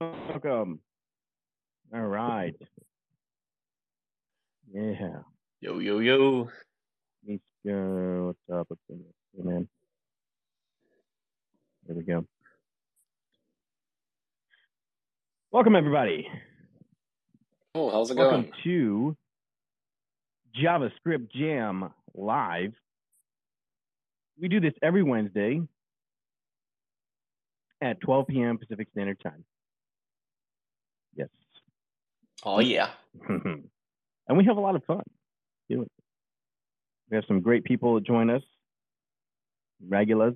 Welcome. All right. Yeah. Yo, yo, yo. Let's go. What's up? What's in this? man? There we go. Welcome, everybody. Oh, how's it going? Welcome going? to JavaScript Jam Live. We do this every Wednesday at 12 p.m. Pacific Standard Time. Oh, yeah. and we have a lot of fun. We have some great people that join us, regulars.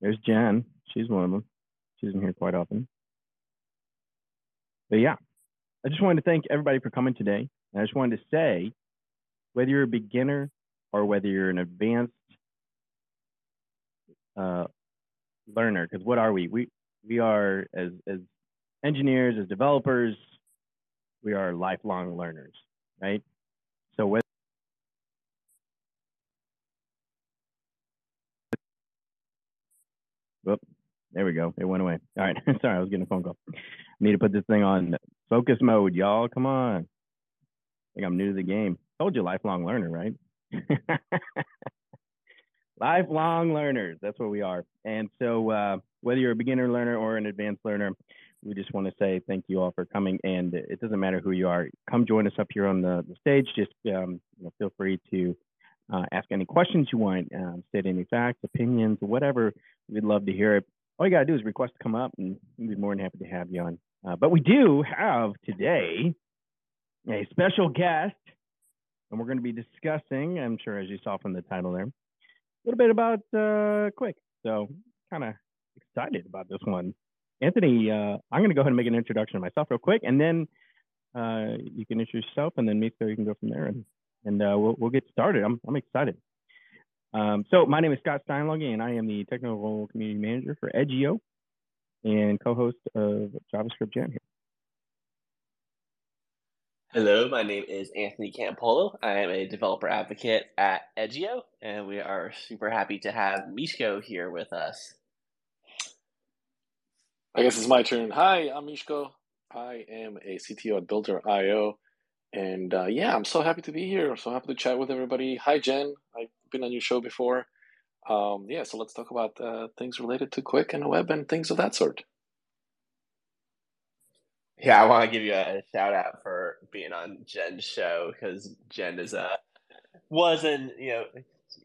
There's Jen. She's one of them. She's in here quite often. But yeah, I just wanted to thank everybody for coming today. And I just wanted to say, whether you're a beginner or whether you're an advanced uh, learner, because what are we? We we are as as engineers, as developers, we are lifelong learners, right? So whether Whoop, there we go. It went away. All right. Sorry, I was getting a phone call. I need to put this thing on focus mode, y'all. Come on. I think I'm new to the game. Told you lifelong learner, right? lifelong learners. That's what we are. And so uh, whether you're a beginner learner or an advanced learner, we just want to say thank you all for coming. And it doesn't matter who you are. Come join us up here on the, the stage. Just um, you know, feel free to uh, ask any questions you want, um, state any facts, opinions, whatever. We'd love to hear it. All you got to do is request to come up, and we'd be more than happy to have you on. Uh, but we do have today a special guest, and we're going to be discussing, I'm sure as you saw from the title there, a little bit about uh, Qwik. So kind of excited about this one. Anthony, uh, I'm going to go ahead and make an introduction of myself real quick, and then uh, you can introduce yourself, and then me, so you can go from there, and and uh, we'll we'll get started. I'm I'm excited. Um, so my name is Scott Steinlage, and I am the technical community manager for Edgio, and co-host of JavaScript Jam here. Hello, my name is Anthony Campolo. I am a developer advocate at Edgio, and we are super happy to have Miško here with us. I guess it's my turn. Hi, I'm Miško. I am a CTO at Builder.io. And uh, yeah, I'm so happy to be here. I'm so happy to chat with everybody. Hi, Jen. I've been on your show before. Um, yeah, so let's talk about uh, things related to Qwik and web and things of that sort. Yeah, I want to give you a shout out for being on Jen's show because Jen is a wasn't you know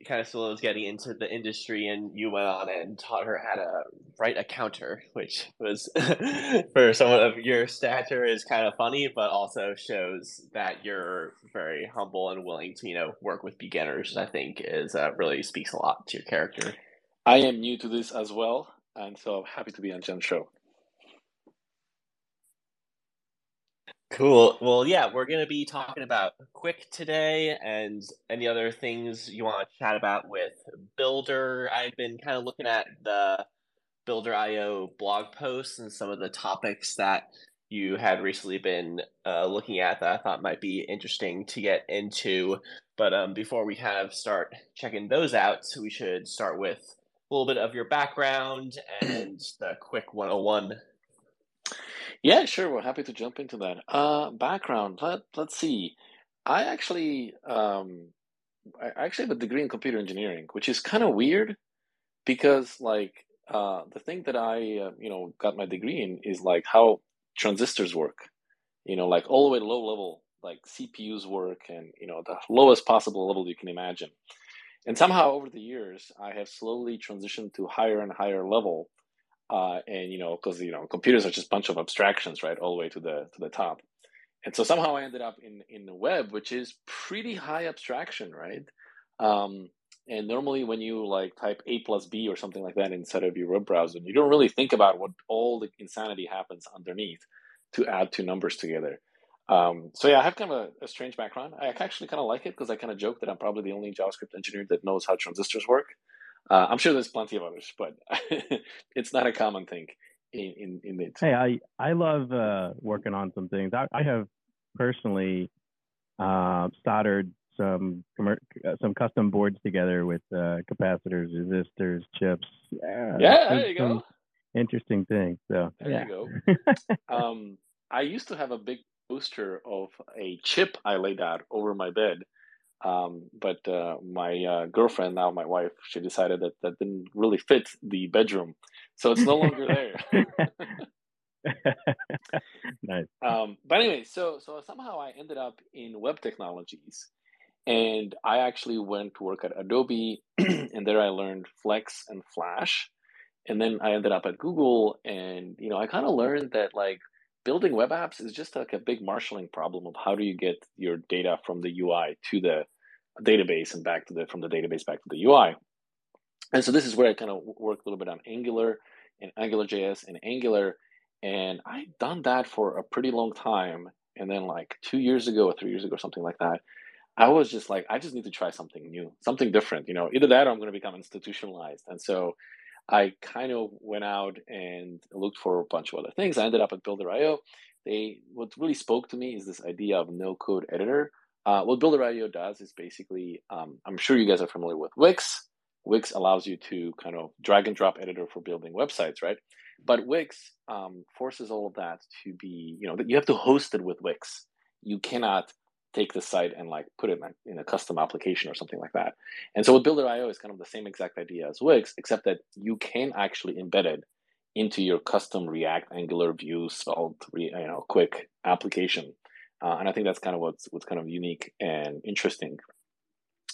kind of still was getting into the industry, and you went on and taught her how to write a counter, which was for someone of your stature is kind of funny, but also shows that you're very humble and willing to you know work with beginners. I think is uh, really speaks a lot to your character. I am new to this as well, and so I'm happy to be on Jen's show. Cool. Well, yeah, we're going to be talking about Qwik today and any other things you want to chat about with Builder. I've been kind of looking at the Builder.io blog posts and some of the topics that you had recently been uh, looking at that I thought might be interesting to get into. But um, before we kind of start checking those out, we should start with a little bit of your background and the Qwik 101 yeah, sure. We're happy to jump into that. Uh, background. Let Let's see. I actually, um, I actually have a degree in computer engineering, which is kind of weird because, like, uh, the thing that I, uh, you know, got my degree in is like how transistors work. You know, like all the way to low level, like CPUs work, and you know, the lowest possible level you can imagine. And somehow, over the years, I have slowly transitioned to higher and higher level uh, and you know because you know computers are just a bunch of abstractions right all the way to the to the top. And so somehow i ended up in in the web which is pretty high abstraction right? Um, and normally when you like type a plus b or something like that inside of your web browser you don't really think about what all the insanity happens underneath to add two numbers together. Um, so yeah i have kind of a, a strange background. I actually kind of like it because i kind of joke that i'm probably the only javascript engineer that knows how transistors work uh, I'm sure there's plenty of others, but it's not a common thing in in, in it. Hey, I I love uh, working on some things. I, I have personally uh, soldered some uh, some custom boards together with uh, capacitors, resistors, chips. Yeah, yeah there you go. interesting thing. So there yeah. you go. um, I used to have a big poster of a chip I laid out over my bed. Um, but uh, my uh, girlfriend, now my wife, she decided that that didn't really fit the bedroom, so it's no longer there. nice. Um, but anyway, so so somehow I ended up in web technologies, and I actually went to work at Adobe, and there I learned Flex and Flash, and then I ended up at Google, and you know I kind of learned that like building web apps is just like a big marshaling problem of how do you get your data from the UI to the database and back to the from the database back to the UI. And so this is where I kind of work a little bit on Angular and AngularJS and Angular. And I'd done that for a pretty long time. And then like two years ago or three years ago, something like that, I was just like, I just need to try something new, something different. You know, either that or I'm going to become institutionalized. And so I kind of went out and looked for a bunch of other things. I ended up at Builder.io. They what really spoke to me is this idea of no code editor. Uh, what Builder.io does is basically, um, I'm sure you guys are familiar with Wix. Wix allows you to kind of drag and drop editor for building websites, right? But Wix um, forces all of that to be, you know, you have to host it with Wix. You cannot take the site and like put it in a, custom application or something like that. And so with Builder.io is kind of the same exact idea as Wix, except that you can actually embed it into your custom React, Angular, Vue, Svelte, you know, Qwik application. Uh, and I think that's kind of what's what's kind of unique and interesting.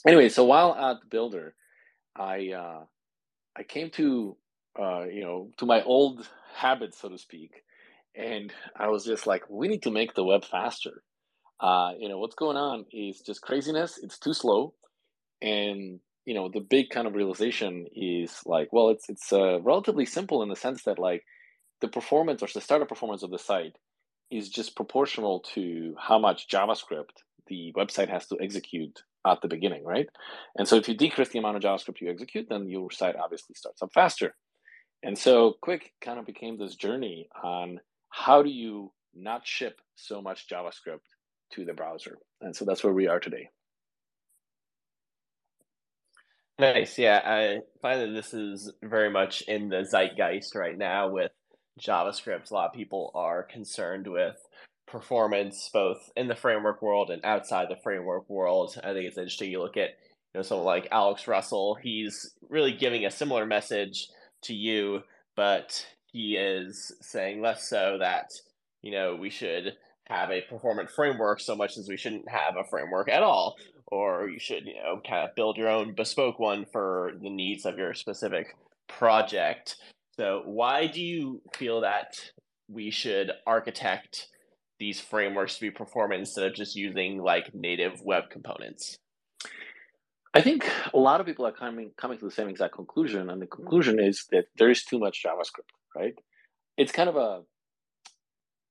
Anyway, so while at Builder, I uh, I came to uh, you know to my old habits, so to speak, and I was just like, we need to make the web faster uh, you know what's going on is just craziness. It's too slow. And you know the big kind of realization is like well it's it's uh, relatively simple in the sense that like the performance or the startup performance of the site is just proportional to how much javascript the website has to execute at the beginning right? And so if you decrease the amount of javascript you execute then your site obviously starts up faster. And so Qwik kind of became this journey on how do you not ship so much javascript to the browser. And so that's where we are today. Nice. Yeah, I find that this is very much in the zeitgeist right now with JavaScript. A lot of people are concerned with performance both in the framework world and outside the framework world. I think it's interesting you look at you know someone like Alex Russell. He's really giving a similar message to you, but he is saying less so that you know we should have a performance framework so much as we shouldn't have a framework at all. Or you should you know kind of build your own bespoke one for the needs of your specific project. So why do you feel that we should architect these frameworks to be performant instead of just using like native web components? I think a lot of people are coming coming to the same exact conclusion, and the conclusion is that there is too much JavaScript, right? It's kind of a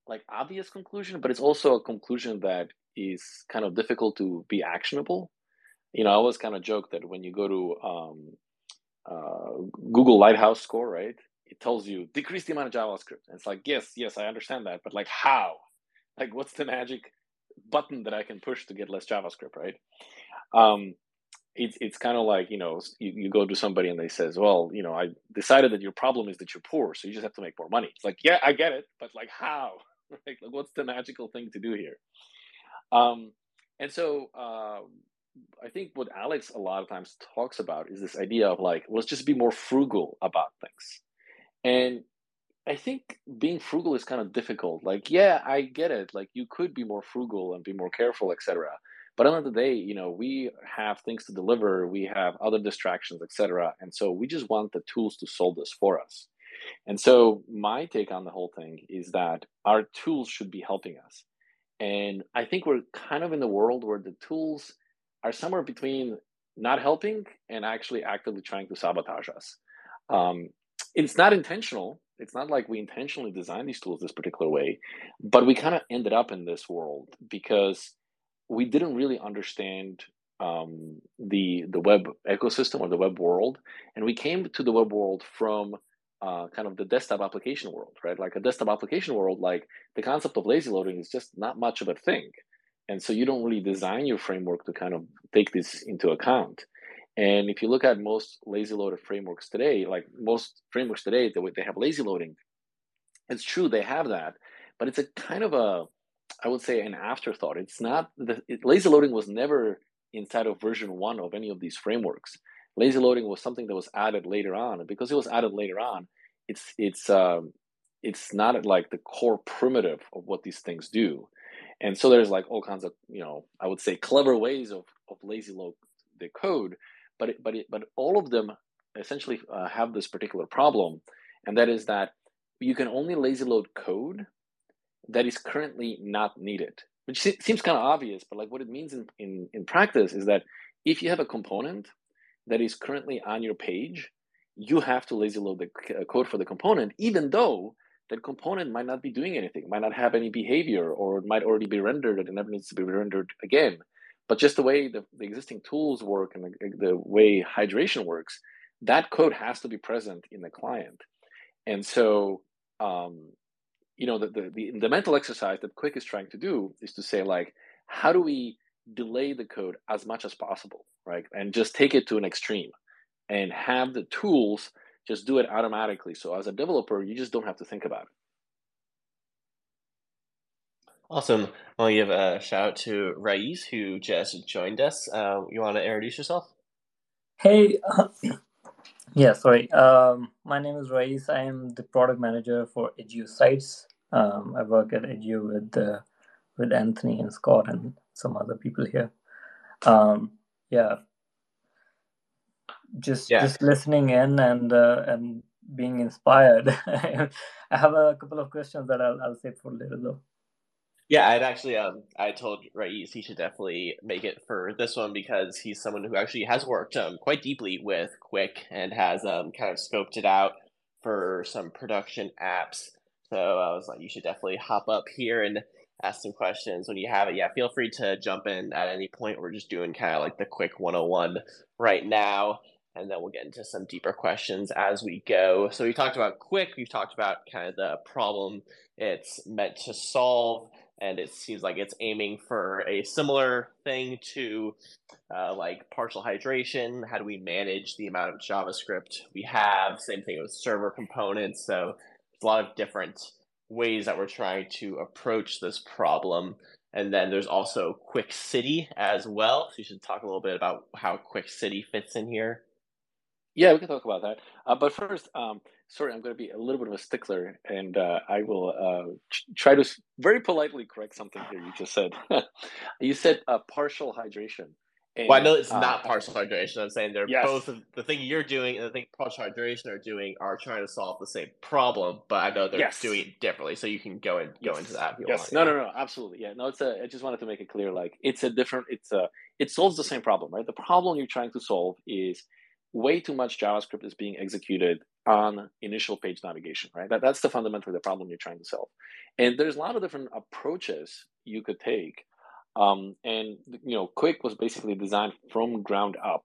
like obvious conclusion, but it's also a conclusion that is kind of difficult to be actionable. You know, I always kind of joke that when you go to um, uh, Google Lighthouse score, right? It tells you decrease the amount of JavaScript. And it's like, yes, yes, I understand that, but like how? Like, what's the magic button that I can push to get less JavaScript, right? Um, it's it's kind of like you know you, you go to somebody and they says well you know i decided that your problem is that you're poor so you just have to make more money it's like yeah i get it but like how right? Like, what's the magical thing to do here? Um, and so uh, I think what Alex a lot of times talks about is this idea of like, let's just be more frugal about things. And I think being frugal is kind of difficult. Like, yeah, I get it. Like, you could be more frugal and be more careful, etc. But at the end of the day, you know, we have things to deliver. We have other distractions, etc. And so we just want the tools to solve this for us. And so my take on the whole thing is that our tools should be helping us. And I think we're kind of in the world where the tools are somewhere between not helping and actually actively trying to sabotage us. Um, it's not intentional. It's not like we intentionally designed these tools this particular way, but we kind of ended up in this world because we didn't really understand um, the the web ecosystem or the web world, and we came to the web world from uh, kind of the desktop application world, right? Like a desktop application world, like the concept of lazy loading is just not much of a thing. And so you don't really design your framework to kind of take this into account. And if you look at most lazy loaded frameworks today, like most frameworks today, they have lazy loading. It's true they have that, but it's a kind of a, I would say, an afterthought. It's not the it, lazy loading was never inside of version one of any of these frameworks. Lazy loading was something that was added later on, and because it was added later on, it's it's um, it's not like the core primitive of what these things do. And so there's like all kinds of you know I would say clever ways of of lazy load the code, but it, but it, but all of them essentially uh, have this particular problem, and that is that you can only lazy load code that is currently not needed which seems kind of obvious, but like what it means in, in, in practice is that if you have a component that is currently on your page, you have to lazy load the uh, code for the component, even though that component might not be doing anything, might not have any behavior, or it might already be rendered and it never needs to be rendered again. But just the way the, the existing tools work and the, the way hydration works, that code has to be present in the client. And so um, you know, the, the, the, the mental exercise that Qwik is trying to do is to say, like, how do we delay the code as much as possible, right? And just take it to an extreme and have the tools just do it automatically. So as a developer, you just don't have to think about it. Awesome. Well, you have a shout out to Raiz who just joined us. Uh, you want to introduce yourself? Hey, uh, yeah, sorry. Um, my name is Raiz. I am the product manager for Edgio Sites. Um, I work at Edgio with uh, with Anthony and Scott and some other people here. Um, yeah, just yeah. just listening in and uh, and being inspired. I have a couple of questions that I'll I'll save for later though. Yeah, I'd actually um I told Raiz he should definitely make it for this one because he's someone who actually has worked um quite deeply with Qwik and has um kind of scoped it out for some production apps so I was like, you should definitely hop up here and ask some questions when you have it. Yeah, feel free to jump in at any point. We're just doing kind of like the Qwik 101 right now, and then we'll get into some deeper questions as we go. So we talked about Qwik, we've talked about kind of the problem it's meant to solve, and it seems like it's aiming for a similar thing to uh, like partial hydration. How do we manage the amount of JavaScript we have? Same thing with server components. So a lot of different ways that we're trying to approach this problem. And then there's also Qwik City as well. So you should talk a little bit about how Qwik City fits in here. Yeah, we can talk about that. Uh, but first, um, sorry, I'm going to be a little bit of a stickler, and uh, I will uh, try to very politely correct something here you just said. you said partial hydration. And, well, I know it's uh, not partial hydration. I'm saying they're yes. both the thing you're doing and the thing partial hydration are doing are trying to solve the same problem, but I know they're yes. doing it differently. So you can go and go yes. into that. yes. Want, no, no, no, absolutely. Yeah. No, it's a. I just wanted to make it clear. Like it's a different. It's a. It solves the same problem, right? The problem you're trying to solve is way too much JavaScript is being executed on initial page navigation, right? That, that's the fundamentally the problem you're trying to solve. And there's a lot of different approaches you could take um, and you know, Qwik was basically designed from ground up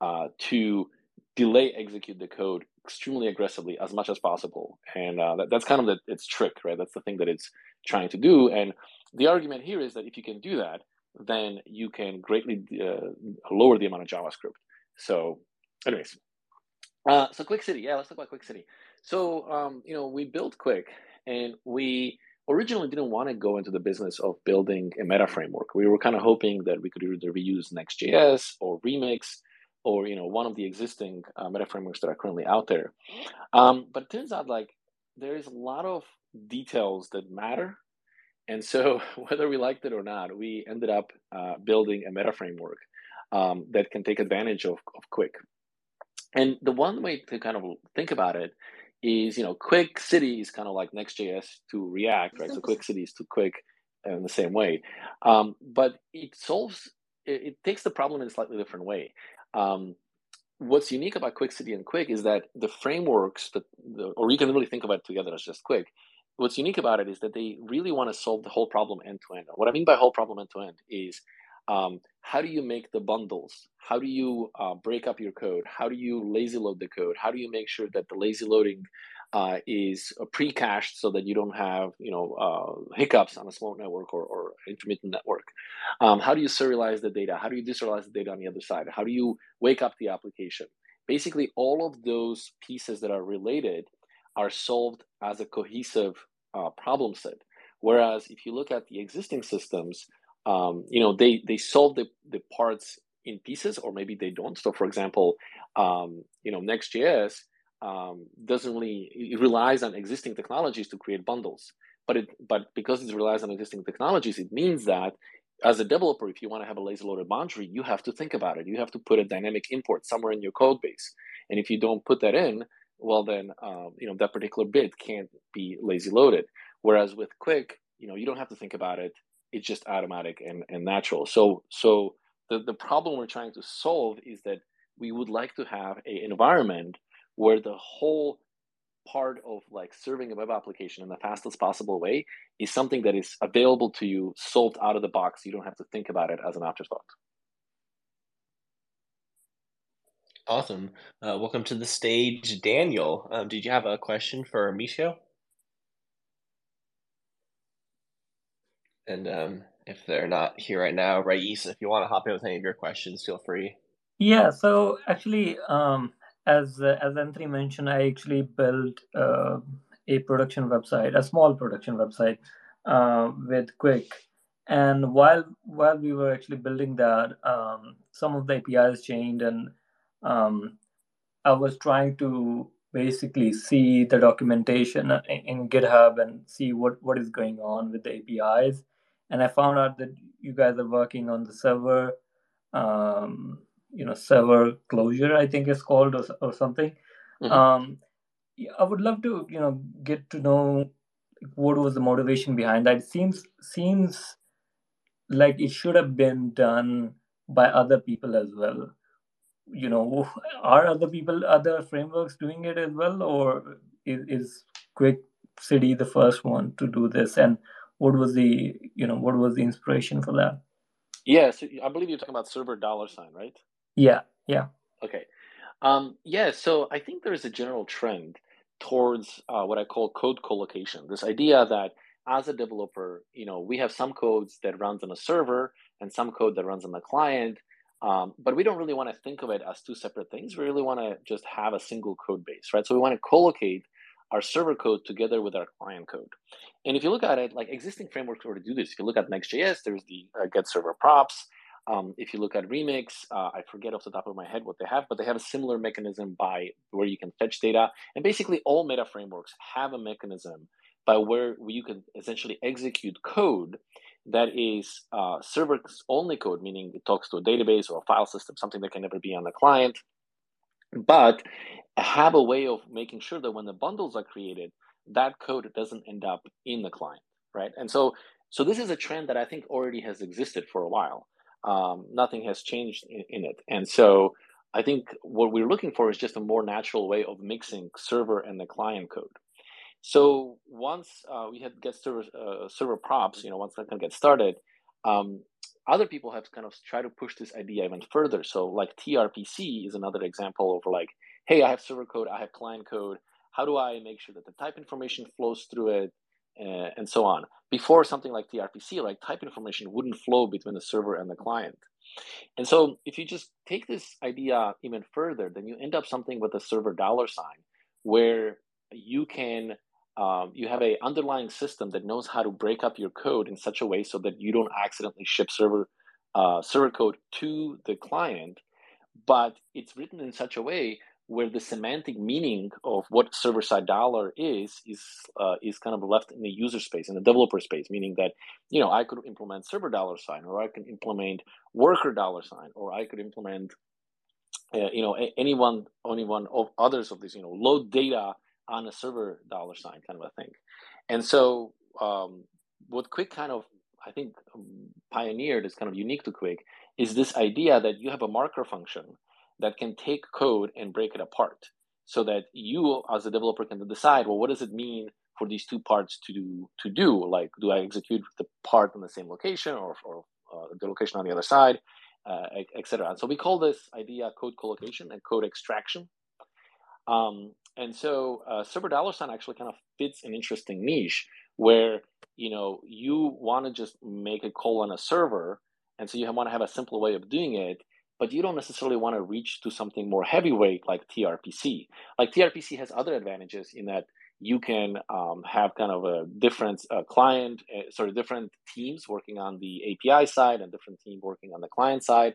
uh, to delay execute the code extremely aggressively as much as possible. And uh, that, that's kind of the, its trick, right? That's the thing that it's trying to do. And the argument here is that if you can do that, then you can greatly uh, lower the amount of JavaScript. So, anyways, uh, so Qwik City, yeah, let's talk about Qwik City. So, um, you know, we built Qwik, and we originally didn't want to go into the business of building a meta framework. We were kind of hoping that we could either reuse Next.js or Remix or you know one of the existing uh, meta frameworks that are currently out there. Um, but it turns out like there is a lot of details that matter, and so whether we liked it or not, we ended up uh, building a meta framework um, that can take advantage of, of Qwik. And the one way to kind of think about it is you know Qwik city is kind of like next.js to react right? So Qwik city is to Qwik in the same way. Um, but it solves it, it, takes the problem in a slightly different way. Um, what's unique about Qwik city and Qwik is that the frameworks that the, or you can really think about it together as just Qwik. What's unique about it is that they really want to solve the whole problem end to end. What i mean by whole problem end to end is um, how do you make the bundles? How do you uh, break up your code? How do you lazy load the code? How do you make sure that the lazy loading uh, is pre-cached so that you don't have you know uh, hiccups on a slow network or, or intermittent network. Um, how do you serialize the data? How do you deserialize the data on the other side? How do you wake up the application? Basically, all of those pieces that are related are solved as a cohesive uh, problem set. Whereas if you look at the existing systems, um, you know they they solve the, the parts in pieces or maybe they don't. So for example, um, you know Next.js um, doesn't really it relies on existing technologies to create bundles. But it but because it relies on existing technologies, it means that as a developer, if you want to have a lazy loaded boundary, you have to think about it. You have to put a dynamic import somewhere in your code base. And if you don't put that in, well then um, you know that particular bit can't be lazy loaded. Whereas with Qwik, you know you don't have to think about it. It's just automatic and, and natural. So so the, the problem we're trying to solve is that we would like to have a environment where the whole part of like serving a web application in the fastest possible way is something that is available to you solved out of the box. You don't have to think about it as an afterthought. Awesome. Uh, welcome to the stage daniel. Um, did you have a question for Miško and um, if they're not here right now Rais, if you want to hop in with any of your questions feel free yeah so actually um as uh, as Anthony mentioned, I actually built uh, a production website, a small production website uh, with Qwik. And while while we were actually building that, um, some of the APIs changed, and um, I was trying to basically see the documentation in, in GitHub and see what what is going on with the APIs. And I found out that you guys are working on the server. Um, you know server closure i think it's called or, or something mm-hmm. um i would love to you know get to know what was the motivation behind that it seems seems like it should have been done by other people as well you know are other people other frameworks doing it as well or is, is Qwik city the first one to do this and what was the you know what was the inspiration for that yeah so i believe you're talking about server dollar sign right yeah, yeah. Okay. Um, yeah, so I think there's a general trend towards uh, what I call code collocation. This idea that as a developer, you know, we have some codes that runs on a server and some code that runs on the client, um, but we don't really want to think of it as two separate things. We really want to just have a single code base, right? So we want to collocate our server code together with our client code. And if you look at it, like existing frameworks already do this. If you look at Next.js, there's the uh, get server props. Um, if you look at Remix, uh, I forget off the top of my head what they have, but they have a similar mechanism by where you can fetch data. And basically, all meta frameworks have a mechanism by where you can essentially execute code that is uh, server only code, meaning it talks to a database or a file system, something that can never be on the client, but have a way of making sure that when the bundles are created, that code doesn't end up in the client, right? And so, so this is a trend that I think already has existed for a while um, nothing has changed in, in, it. And so I think what we're looking for is just a more natural way of mixing server and the client code. So once uh, we had get server uh, server props, you know, once that can get started, um, other people have kind of tried to push this idea even further. So like TRPC is another example of like, hey, I have server code, I have client code. How do I make sure that the type information flows through it? uh, and so on. Before something like TRPC, like type information wouldn't flow between the server and the client. And so if you just take this idea even further, then you end up something with a server dollar sign where you can um, you have a underlying system that knows how to break up your code in such a way so that you don't accidentally ship server uh, server code to the client, but it's written in such a way where the semantic meaning of what server side dollar is is uh, is kind of left in the user space in the developer space meaning that you know i could implement server dollar sign or i can implement worker dollar sign or i could implement uh, you know anyone anyone of others of these you know load data on a server dollar sign kind of a thing. And so um, what Qwik kind of i think um, pioneered is kind of unique to Qwik is this idea that you have a marker function that can take code and break it apart so that you as a developer can decide well what does it mean for these two parts to do to do? Like do i execute the part in the same location or, or uh, the location on the other side uh, etc so we call this idea code collocation and code extraction. Um, And so uh, dollar sign actually kind of fits an interesting niche where you know you want to just make a call on a server, and so you want to have a simpler way of doing it, but you don't necessarily want to reach to something more heavyweight like TRPC. Like TRPC has other advantages in that you can um, have kind of a different uh, client, uh, sort of different teams working on the API side and different team working on the client side.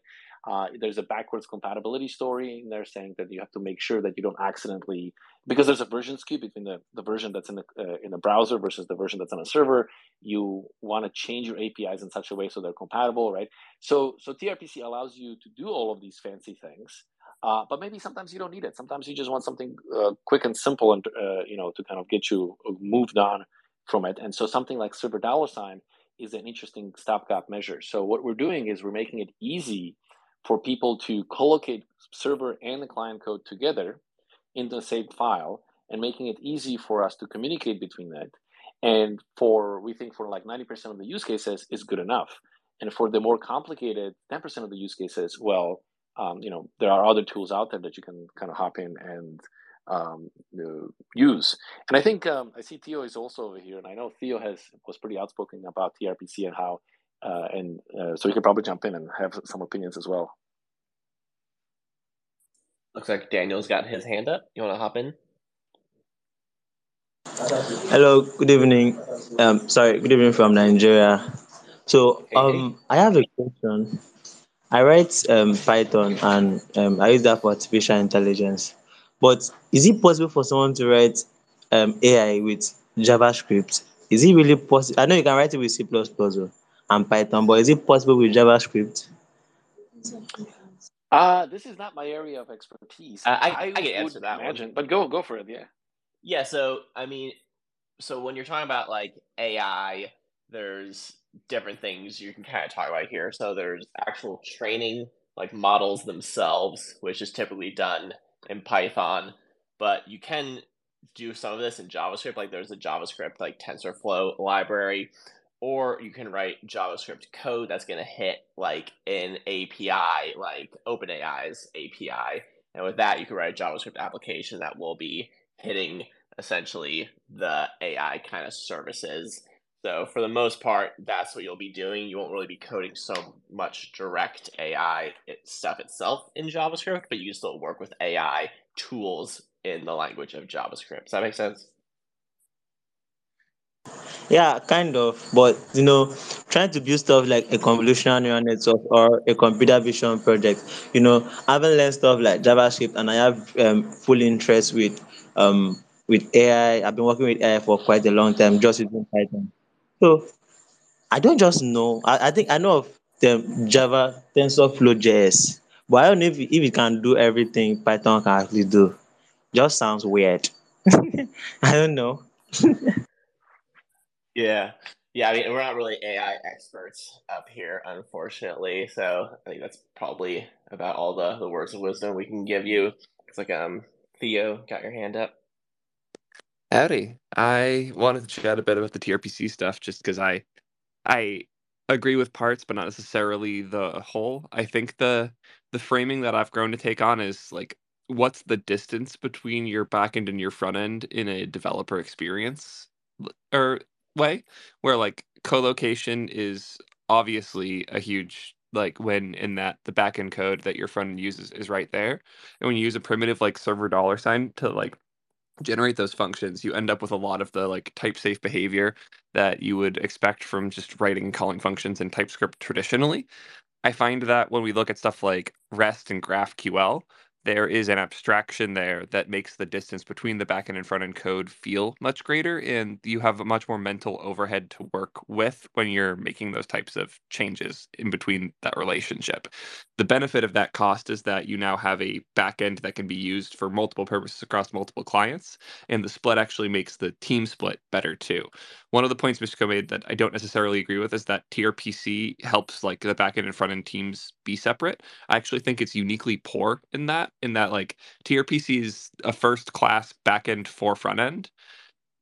Uh, there's a backwards compatibility story in there saying that you have to make sure that you don't accidentally, because there's a version skew between the, the version that's in the uh, in the browser versus the version that's on a server. You want to change your APIs in such a way so they're compatible, right? So so TRPC allows you to do all of these fancy things, uh, but maybe sometimes you don't need it. Sometimes you just want something uh, quick and simple, and uh, you know to kind of get you moved on from it. And so something like server dollar sign is an interesting stopgap measure. So what we're doing is we're making it easy for people to collocate server and the client code together in the same file and making it easy for us to communicate between that. And for we think for like 90% of the use cases is good enough. And for the more complicated 10% of the use cases, well, um, you know, there are other tools out there that you can kind of hop in and um, use. And I think um, I see Theo is also over here, and I know Theo has was pretty outspoken about TRPC and how uh, and uh, so you could probably jump in and have some opinions as well. Looks like Daniel's got his hand up. You want to hop in? Hello, good evening. Um, sorry, good evening from Nigeria. So, um, I have a question. I write um, Python and um, I use that for artificial intelligence. But is it possible for someone to write um, AI with JavaScript? Is it really possible? I know you can write it with C++ and Python, but is it possible with JavaScript? Uh, this is not my area of expertise. Uh, I, I, I can answer that imagine, one. but go go for it. Yeah. Yeah. So I mean, so when you're talking about like AI, there's different things you can kind of talk about here. So there's actual training, like models themselves, which is typically done in Python, but you can do some of this in JavaScript. Like there's a JavaScript like TensorFlow library or you can write JavaScript code that's going to hit like an API, like OpenAI's API. And with that, you can write a JavaScript application that will be hitting essentially the AI kind of services. So for the most part, that's what you'll be doing. You won't really be coding so much direct AI stuff itself in JavaScript, but you still work with AI tools in the language of JavaScript. Does that make sense? Yeah, kind of. But you know, trying to build stuff like a convolutional neural network or a computer vision project, you know, I haven't learned stuff like JavaScript, and I have um, full interest with um with AI. I've been working with AI for quite a long time, just using Python. So I don't just know. I, I think I know of the Java TensorFlow JS, but I don't know if, if it can do everything Python can actually do. Just sounds weird. I don't know. Yeah. Yeah, I mean, we're not really AI experts up here, unfortunately. So I think that's probably about all the, the words of wisdom we can give you. It's like, um, Theo, got your hand up. Howdy. I wanted to chat a bit about the TRPC stuff just because I I agree with parts, but not necessarily the whole. I think the the framing that I've grown to take on is like what's the distance between your backend and your front end in a developer experience? Or way where like co-location is obviously a huge like when in that the backend code that your front end uses is right there. And when you use a primitive like server dollar sign to like generate those functions you end up with a lot of the like type safe behavior that you would expect from just writing calling functions in typescript traditionally. I find that when we look at stuff like rest and graphql there is an abstraction there that makes the distance between the backend and front end code feel much greater and you have a much more mental overhead to work with when you're making those types of changes in between that relationship the benefit of that cost is that you now have a backend that can be used for multiple purposes across multiple clients and the split actually makes the team split better too one of the points Miško made that I don't necessarily agree with is that TRPC helps like the backend and front end teams be separate. I actually think it's uniquely poor in that, in that like TRPC is a first class backend for front end.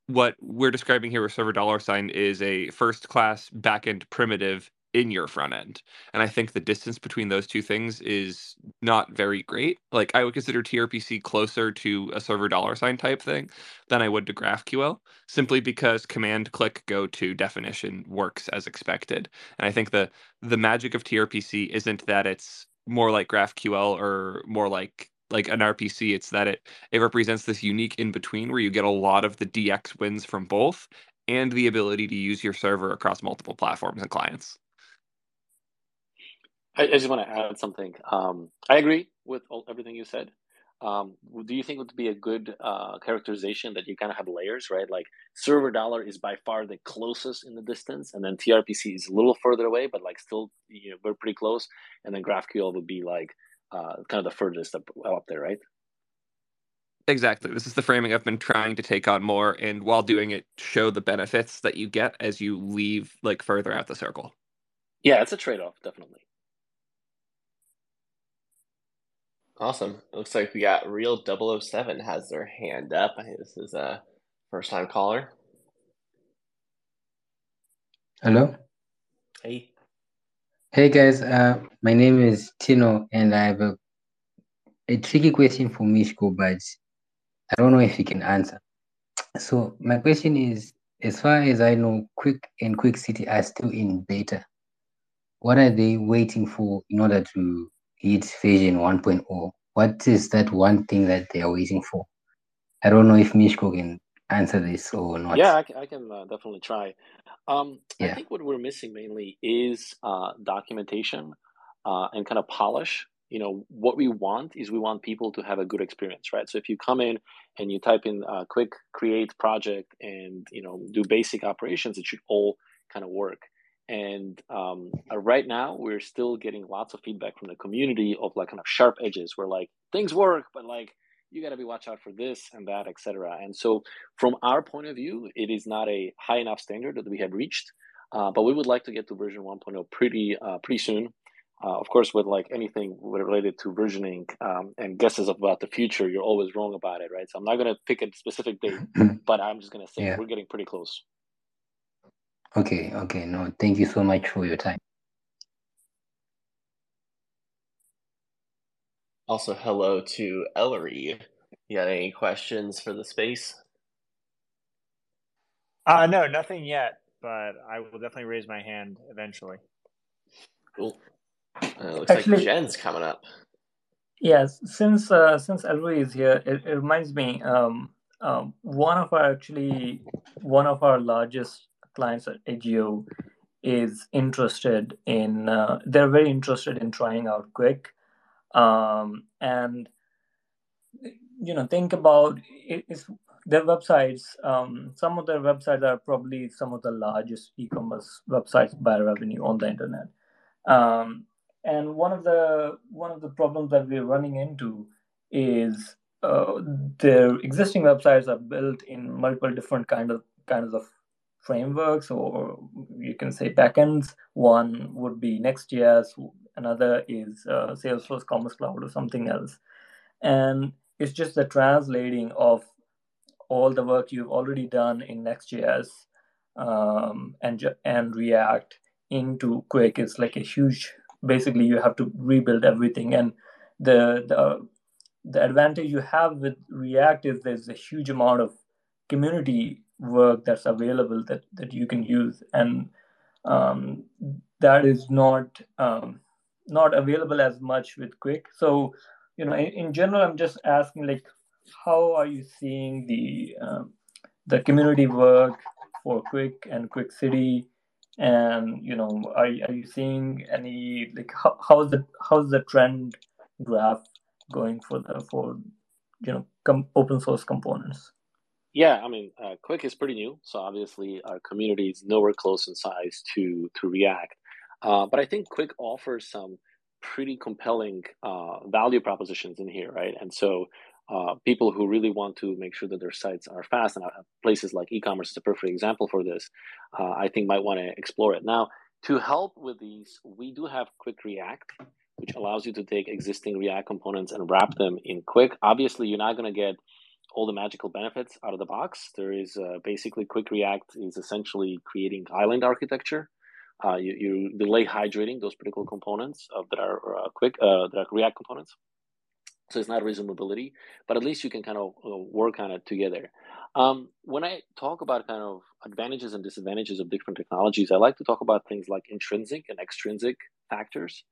What we're describing here with server dollar sign is a first class backend primitive in your front end. And I think the distance between those two things is not very great. Like I would consider TRPC closer to a server dollar sign type thing than I would to GraphQL, simply because command click go to definition works as expected. And I think the the magic of TRPC isn't that it's more like GraphQL or more like like an RPC. It's that it it represents this unique in between where you get a lot of the DX wins from both and the ability to use your server across multiple platforms and clients. I, I just want to add something. Um, I agree with all, everything you said. Um, do you think it would be a good uh, characterization that you kind of have layers, right? Like server dollar is by far the closest in the distance, and then TRPC is a little further away, but like still, you know, we're pretty close. And then GraphQL would be like uh, kind of the furthest up, up there, right? Exactly. This is the framing I've been trying to take on more, and while doing it, show the benefits that you get as you leave like further out the circle. Yeah, it's a trade off, definitely. Awesome. It looks like we got Real 007 has their hand up. This is a first time caller. Hello. Hey. Hey guys, uh, my name is Tino and I have a, a tricky question for Miško, but I don't know if you can answer. So my question is, as far as I know, Qwik and Qwik City are still in beta. What are they waiting for in order to hit version 1.0? What is that one thing that they are waiting for? I don't know if Miško can answer this or not. Yeah, I can, I can uh, definitely try. Um, Yeah. I think what we're missing mainly is uh, documentation uh, and kind of polish. You know, what we want is we want people to have a good experience, right? So if you come in and you type in uh, Qwik create project and you know do basic operations, it should all kind of work. And um, uh, right now, we're still getting lots of feedback from the community of like kind of sharp edges, where like things work, but like you got to be watch out for this and that, etc. And so, from our point of view, it is not a high enough standard that we have reached, uh, but we would like to get to version 1.0 pretty uh, pretty soon. Uh, of course, with like anything related to versioning um, and guesses about the future, you're always wrong about it, right? So I'm not going to pick a specific date, but I'm just going to say Yeah. we're getting pretty close. Okay, okay. No, thank you so much for your time. Also, hello to Ellery. You got any questions for the space? Uh, no, nothing yet, but I will definitely raise my hand eventually. Cool. Uh, looks like Jen's coming up. Yes, since uh, since Elroy is here, it, it reminds me. Um, um, one of our actually one of our largest clients at Edgio is interested in. Uh, they're very interested in trying out Qwik, um, and you know think about their websites. Um, some of their websites are probably some of the largest e-commerce websites by revenue on the internet. Um, and one of the one of the problems that we're running into is uh, their existing websites are built in multiple different kind of kinds of frameworks or you can say backends one would be next.js another is uh, salesforce commerce cloud or something else. And it's just the translating of all the work you've already done in next.js um, and and react into Qwik is like a huge basically you have to rebuild everything. And the the the advantage you have with react is there's a huge amount of community work that's available that that you can use. And um, that is not um, not available as much with Qwik. So you know in, in general i'm just asking like how are you seeing the um, the community work for Qwik and Qwik city? And you know are, are you seeing any like how, how's the how's the trend graph going for the for you know com- open source components? Yeah, I mean, uh, Qwik is pretty new, so obviously our community is nowhere close in size to to React. Uh, but I think Qwik offers some pretty compelling uh, value propositions in here, right? And so uh, people who really want to make sure that their sites are fast, and uh, places like e-commerce is a perfect example for this, uh, I think might want to explore it. Now, to help with these, we do have Qwik React, which allows you to take existing React components and wrap them in Qwik. Obviously, you're not going to get all the magical benefits out of the box. There is uh, basically Qwik React is essentially creating island architecture uh, you, you delay hydrating those particular components that are uh, Qwik uh, that are React components. So it's not resumability, but at least you can kind of uh, work on it together. Um, when I talk about kind of advantages and disadvantages of different technologies, I like to talk about things like intrinsic and extrinsic factors.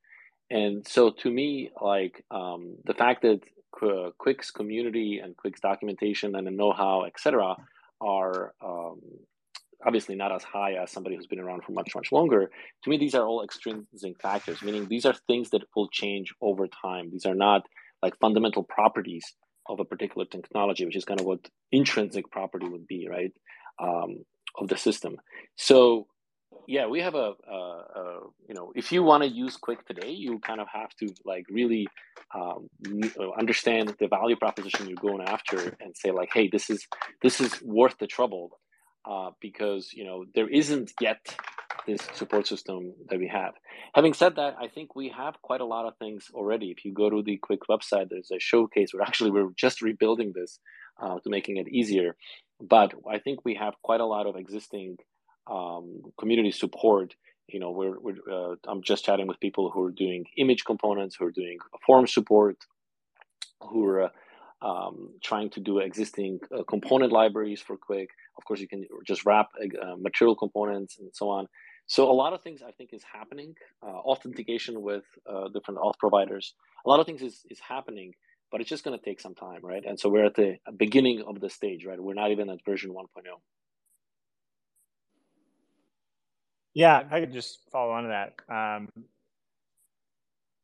And so to me, like um, the fact that Qwik's community and Qwik's documentation and the know-how, etc., are um, obviously not as high as somebody who's been around for much much longer. To me, these are all extrinsic factors, meaning these are things that will change over time. These are not like fundamental properties of a particular technology, which is kind of what intrinsic property would be, right, um, of the system. So yeah, we have a, a, a you know, if you want to use Qwik today, you kind of have to like really um, understand the value proposition you're going after and say like, hey, this is this is worth the trouble uh, because you know there isn't yet this support system that we have. Having said that, I think we have quite a lot of things already. If you go to the Qwik website, there's a showcase where actually we're just rebuilding this uh, to making it easier. But I think we have quite a lot of existing um, community support. You know, we're, we're uh, I'm just chatting with people who are doing image components, who are doing form support, who are uh, um, trying to do existing uh, component libraries for Qwik. Of course, you can just wrap uh, material components and so on. So a lot of things I think is happening. Uh, authentication with uh, different auth providers. A lot of things is, is happening, but it's just going to take some time, right? And so we're at the beginning of the stage, right? We're not even at version 1.0. Yeah, I could just follow on to that. Um,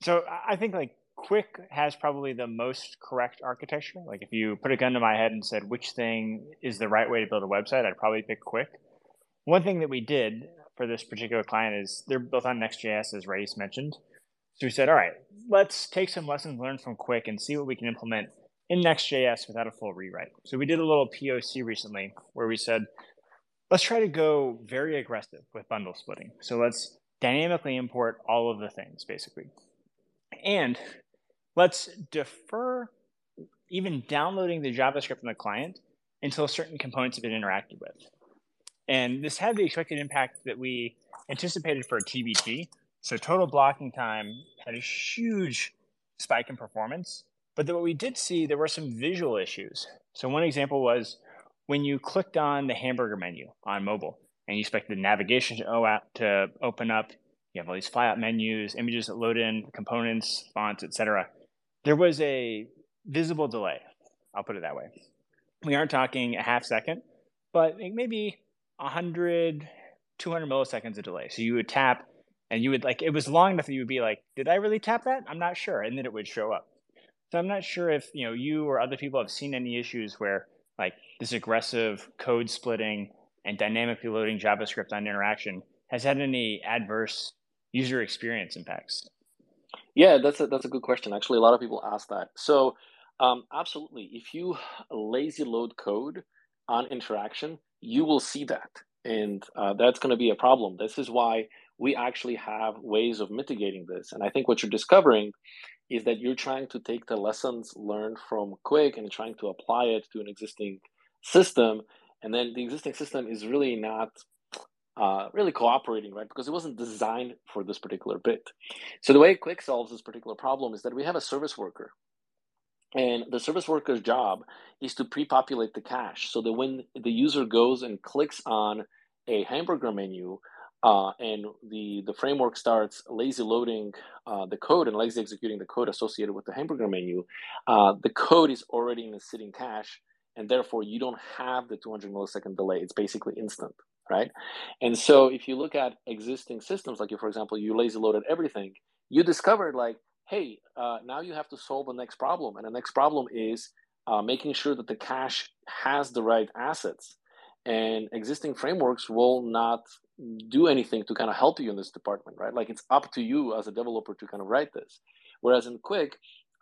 so I think like Qwik has probably the most correct architecture. Like if you put a gun to my head and said which thing is the right way to build a website, I'd probably pick Qwik. One thing that we did for this particular client is they're built on Next.js, as Rais mentioned. So we said, all right, let's take some lessons learned from Qwik and see what we can implement in Next.js without a full rewrite. So we did a little POC recently where we said, let's try to go very aggressive with bundle splitting. So let's dynamically import all of the things basically. And let's defer even downloading the JavaScript from the client until certain components have been interacted with. And this had the expected impact that we anticipated for a TBT. So total blocking time had a huge spike in performance. But what we did see, there were some visual issues. So one example was when you clicked on the hamburger menu on mobile and you expect the navigation to, to open up, you have all these flyout menus, images that load in, components, fonts, etc there was a visible delay. I'll put it that way. We aren't talking a half second, but maybe 100, 200 milliseconds of delay. So you would tap and you would like, it was long enough that you would be like, did I really tap that? I'm not sure. And then it would show up. So I'm not sure if, you know, you or other people have seen any issues where like this aggressive code splitting and dynamically loading JavaScript on interaction has had any adverse user experience impacts. Yeah, that's a that's a good question. Actually, a lot of people ask that. So, um, absolutely, if you lazy load code on interaction, you will see that, and uh, that's going to be a problem. This is why we actually have ways of mitigating this. And I think what you're discovering is that you're trying to take the lessons learned from Qwik and trying to apply it to an existing system, and then the existing system is really not uh, really cooperating, right? Because it wasn't designed for this particular bit. So the way Qwik solves this particular problem is that we have a service worker. And the service worker's job is to pre-populate the cache so that when the user goes and clicks on a hamburger menu uh, and the, the framework starts lazy loading uh, the code and lazy executing the code associated with the hamburger menu, uh, the code is already in the sitting cache and therefore you don't have the 200 millisecond delay. It's basically instant right? And so if you look at existing systems, like you, for example, you lazy loaded everything, you discovered like, hey, uh, now you have to solve the next problem. And the next problem is uh, making sure that the cache has the right assets. And existing frameworks will not do anything to kind of help you in this department, right? Like it's up to you as a developer to kind of write this. Whereas in Qwik,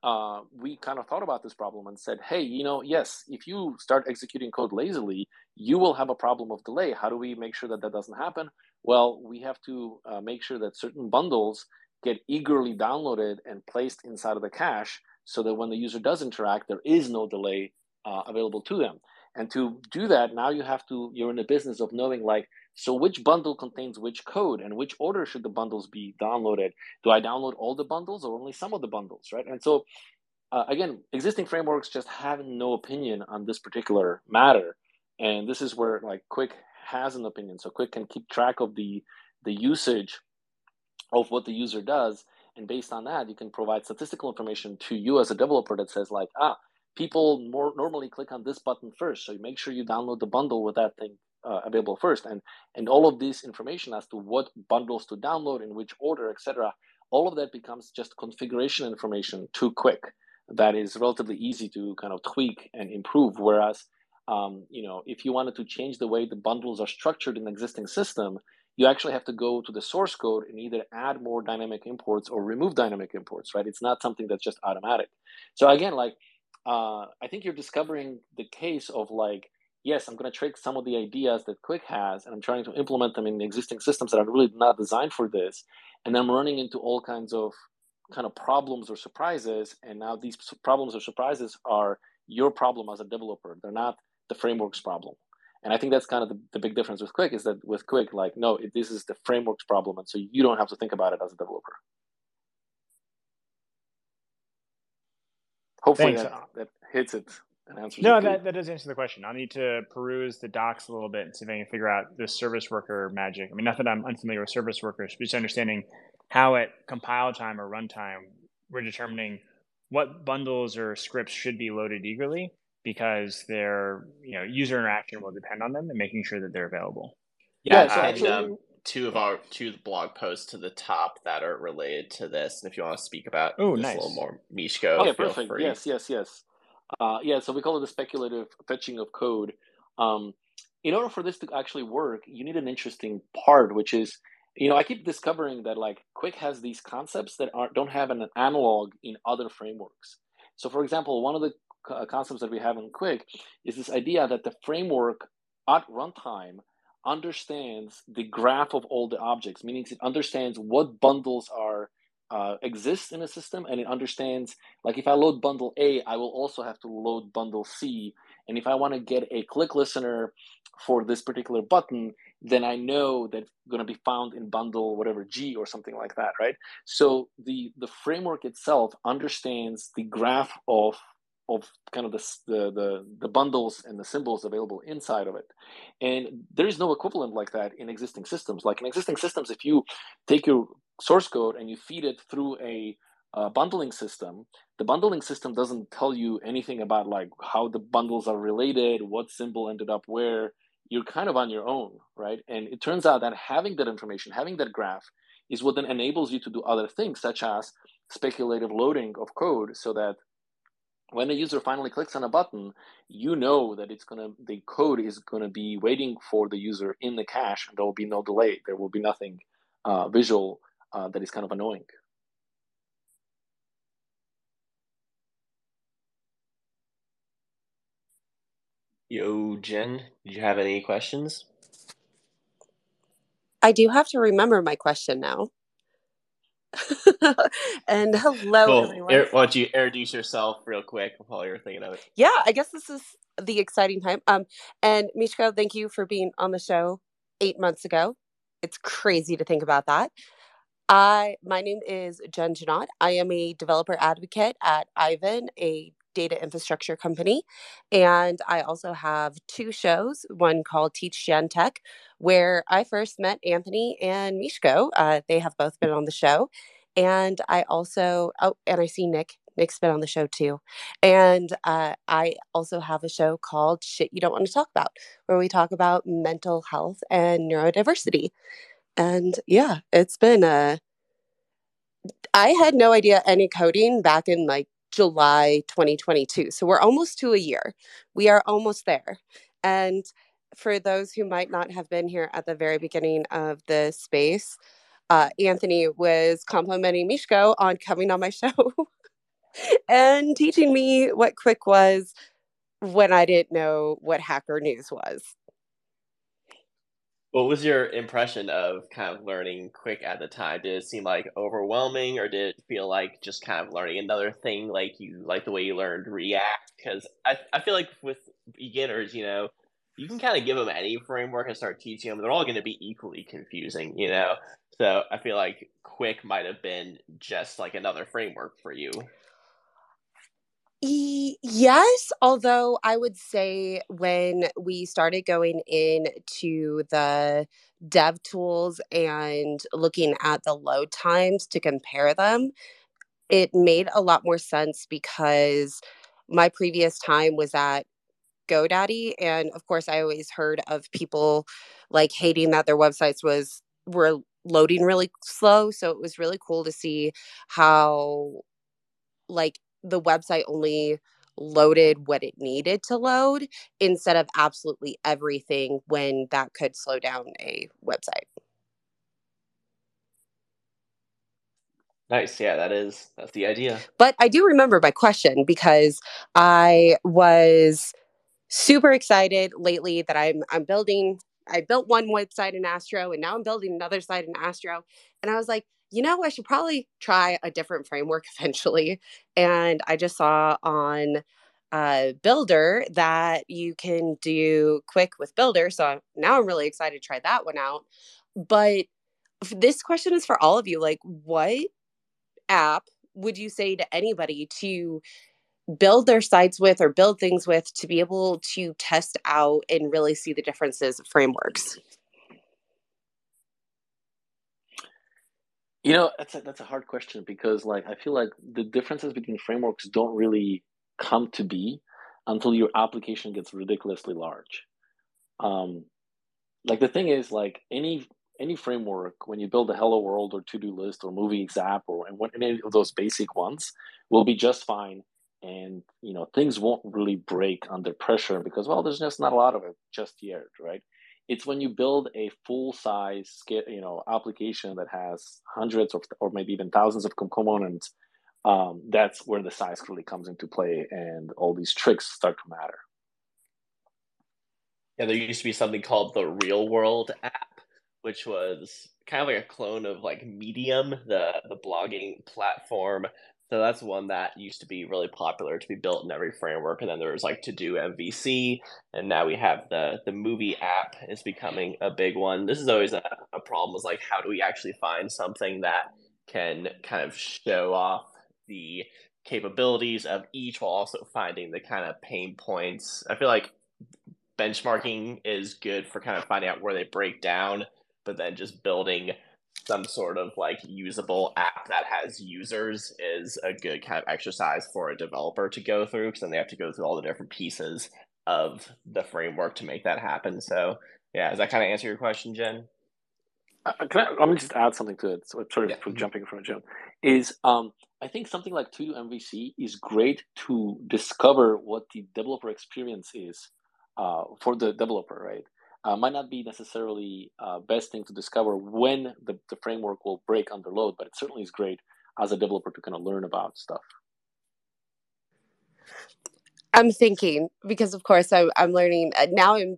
uh, we kind of thought about this problem and said, hey, you know, yes, if you start executing code lazily, you will have a problem of delay. How do we make sure that that doesn't happen? Well, we have to uh, make sure that certain bundles get eagerly downloaded and placed inside of the cache so that when the user does interact, there is no delay uh, available to them. And to do that, now you have to, you're in the business of knowing like, so which bundle contains which code and which order should the bundles be downloaded? Do I download all the bundles or only some of the bundles, right? And so, uh, again, existing frameworks just have no opinion on this particular matter. And this is where like Qwik has an opinion. So Qwik can keep track of the, the usage of what the user does. And based on that, you can provide statistical information to you as a developer that says like, ah, people more normally click on this button first. So you make sure you download the bundle with that thing uh, available first, and and all of this information as to what bundles to download in which order, etc. All of that becomes just configuration information too Qwik that is relatively easy to kind of tweak and improve. Whereas, um, you know, if you wanted to change the way the bundles are structured in the existing system, you actually have to go to the source code and either add more dynamic imports or remove dynamic imports, right? It's not something that's just automatic. So again, like uh, I think you're discovering the case of like, yes, I'm going to take some of the ideas that Qwik has and I'm trying to implement them in existing systems that are really not designed for this. And I'm running into all kinds of kind of problems or surprises. And now these problems or surprises are your problem as a developer. They're not the framework's problem. And I think that's kind of the, the big difference with Qwik is that with Qwik, like, no, it, this is the framework's problem. And so you don't have to think about it as a developer. Hopefully that, that hits it and answers no, that, that does answer the question. I'll need to peruse the docs a little bit and see if I can figure out this service worker magic. I mean, not that I'm unfamiliar with service workers, but just understanding how at compile time or runtime we're determining what bundles or scripts should be loaded eagerly because their you know user interaction will depend on them and making sure that they're available. Yeah, Yeah, so and actually- um, two of our two blog posts to the top that are related to this. And if you want to speak about Oh, this nice. a little more, Miško, Oh, yeah, feel perfect. free. Yes, yes, yes. Uh, yeah, so we call it the speculative fetching of code. Um, in order for this to actually work, you need an interesting part, which is, you know, I keep discovering that like Qwik has these concepts that are don't have an analog in other frameworks. So, for example, one of the co- concepts that we have in Qwik is this idea that the framework at runtime understands the graph of all the objects, meaning it understands what bundles are uh, exist in a system, and it understands like if I load bundle A, I will also have to load bundle C, and if I want to get a click listener for this particular button, then I know that's going to be found in bundle whatever G or something like that, right? So the the framework itself understands the graph of of kind of the, the the bundles and the symbols available inside of it. And there is no equivalent like that in existing systems. Like in existing systems if you take your source code and you feed it through a uh, bundling system the bundling system doesn't tell you anything about like how the bundles are related what symbol ended up where. You're kind of on your own right? And it turns out that having that information having that graph is what then enables you to do other things such as speculative loading of code so that when a user finally clicks on a button, you know that it's gonna the code is gonna be waiting for the user in the cache, and there will be no delay. There will be nothing uh, visual uh, that is kind of annoying. Yo, Jen, did you have any questions? I do have to remember my question now. and hello, Cool. everyone. Er, why don't you introduce yourself real quick while you're thinking of it? yeah, I guess this is the exciting time. Um, and Miško, thank you for being on the show eight months ago. It's crazy to think about that. I my name is Jenn Junod. I am a developer advocate at Aiven, a data infrastructure company, and I also have two shows. One called Teach Jenn Tech, where I first met Anthony and Miško. Uh, they have both been on the show, and I also oh, and I see Nick. Nick's been on the show too, and uh, I also have a show called Shit You Don't Want to Talk About, where we talk about mental health and neurodiversity. And yeah, it's been a. I had no idea any coding back in like July 2022. So we're almost to a year. We are almost there. And for those who might not have been here at the very beginning of the space, uh, Anthony was complimenting Miško on coming on my show and teaching me what Qwik was when I didn't know what Hacker News was. What was your impression of kind of learning Qwik at the time? Did it seem like overwhelming, or did it feel like just kind of learning another thing? Like you like the way you learned React? Because I I feel like with beginners, you know, you can kind of give them any framework and start teaching them. They're all going to be equally confusing, you know. So I feel like Qwik might have been just like another framework for you. Yes, although I would say when we started going into the dev tools and looking at the load times to compare them, it made a lot more sense because my previous time was at GoDaddy and of course I always heard of people like hating that their websites was were loading really slow so it was really cool to see how like the website only loaded what it needed to load instead of absolutely everything when that could slow down a website. Nice. Yeah, that is that's the idea. But I do remember my question because I was super excited lately that I'm I'm building I built one website in Astro and now I'm building another site in Astro and I was like you know, I should probably try a different framework eventually. And I just saw on uh, Builder that you can do Qwik with Builder. So now I'm really excited to try that one out. But this question is for all of you. Like, what app would you say to anybody to build their sites with or build things with to be able to test out and really see the differences of frameworks? You know, that's a, that's a hard question because like I feel like the differences between frameworks don't really come to be until your application gets ridiculously large. Um, like the thing is, like any any framework, when you build a Hello World or To Do List or Movies app or any of those basic ones, will be just fine, and you know things won't really break under pressure because well, there's just not a lot of it just yet, right? It's when you build a full size, you know, application that has hundreds of, or maybe even thousands of components. Um, that's where the size really comes into play, and all these tricks start to matter. Yeah, there used to be something called the Real World app, which was kind of like a clone of like Medium, the the blogging platform so that's one that used to be really popular to be built in every framework. And then there was like TodoMVC, and now we have the the movie app is becoming a big one. This is always a, a problem is like how do we actually find something that can kind of show off the capabilities of each while also finding the kind of pain points. I feel like benchmarking is good for kind of finding out where they break down, but then just building some sort of like usable app that has users is a good kind of exercise for a developer to go through because then they have to go through all the different pieces of the framework to make that happen. So yeah, does that kind of answer your question, Jen? Uh, can I, let me just add something to it. So sort of yeah. Mm-hmm. jumping from is um, I think something like 2 MVC is great to discover what the developer experience is uh, for the developer, right? Uh, might not be necessarily uh, best thing to discover when the, the framework will break under load, but it certainly is great as a developer to kind of learn about stuff. I'm thinking because, of course, I'm, I'm learning uh, now. I'm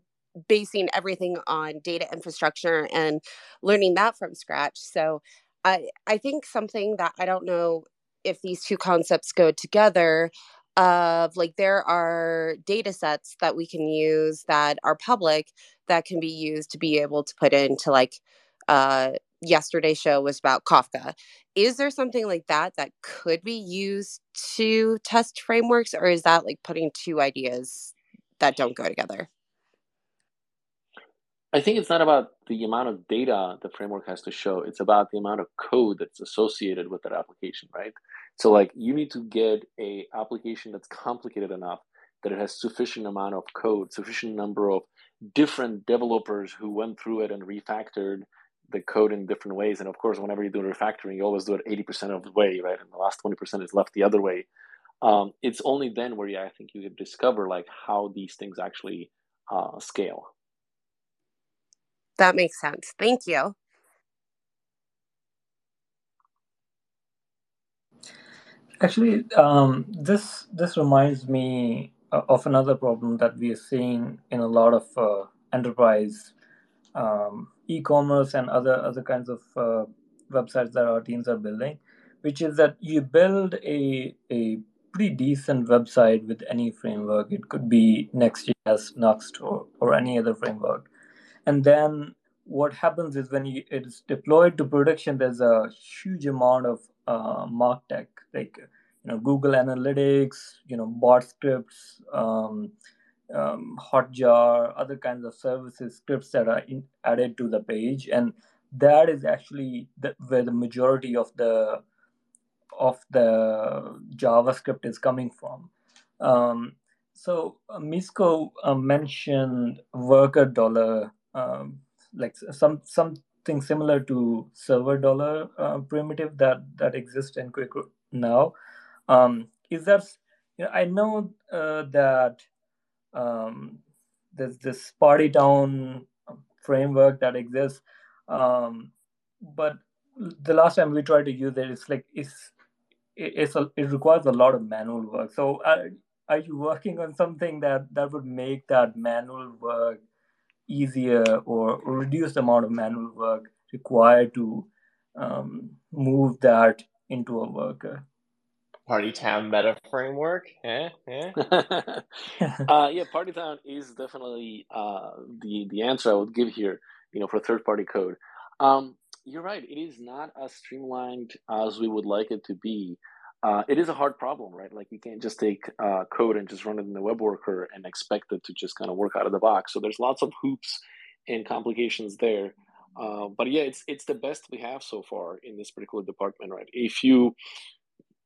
basing everything on data infrastructure and learning that from scratch. So, I I think something that I don't know if these two concepts go together of like there are data sets that we can use that are public that can be used to be able to put into like uh yesterday's show was about Kafka is there something like that that could be used to test frameworks or is that like putting two ideas that don't go together I think it's not about the amount of data the framework has to show. It's about the amount of code that's associated with that application, right? So like you need to get a application that's complicated enough that it has sufficient amount of code, sufficient number of different developers who went through it and refactored the code in different ways. And of course, whenever you do refactoring, you always do it 80% of the way, right? And the last 20% is left the other way. Um, it's only then where I think you can discover like how these things actually uh, scale. That makes sense. Thank you. Actually, um, this this reminds me of another problem that we are seeing in a lot of uh, enterprise um, e-commerce and other other kinds of uh, websites that our teams are building, which is that you build a a pretty decent website with any framework. It could be Next.js, Nuxt, or, or any other framework. And then what happens is when you, it's deployed to production, there's a huge amount of uh, martech, like you know Google Analytics, you know bot scripts, um, um, Hotjar, other kinds of services scripts that are in, added to the page, and that is actually the, where the majority of the of the JavaScript is coming from. Um, so uh, Miško uh, mentioned worker dollar, um, like some some something similar to server dollar uh, primitive that that exists in Qwik now. Um, is that you know, I know uh, that um, there's this Partytown framework that exists, um, but the last time we tried to use it, it's like it's it's a, it requires a lot of manual work. So, are, uh, are you working on something that that would make that manual work easier or reduce the amount of manual work required to um, move that into a worker? Partytown meta framework. Yeah, yeah. uh, yeah, Partytown is definitely uh, the the answer I would give here. You know, for third party code. Um, you're right. It is not as streamlined as we would like it to be. Uh, it is a hard problem, right? Like you can't just take uh, code and just run it in the web worker and expect it to just kind of work out of the box. So there's lots of hoops and complications there. Uh, but yeah, it's it's the best we have so far in this particular department, right? If you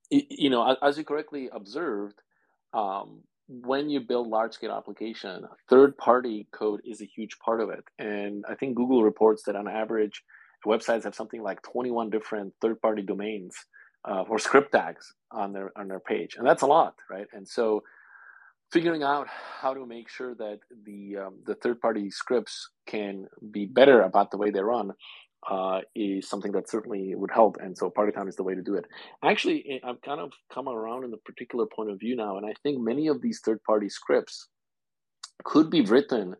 you know, as you correctly observed, um, when you build large scale application, third party code is a huge part of it. And I think Google reports that on average, websites have something like 21 different third party domains uh, or script tags on their on their page, and that's a lot, right? And so, figuring out how to make sure that the um, the third party scripts can be better about the way they run uh, is something that certainly would help. And so Partytown is the way to do it. Actually, eh, I've kind of come around in the particular point of view now, and I think many of these third party scripts could be written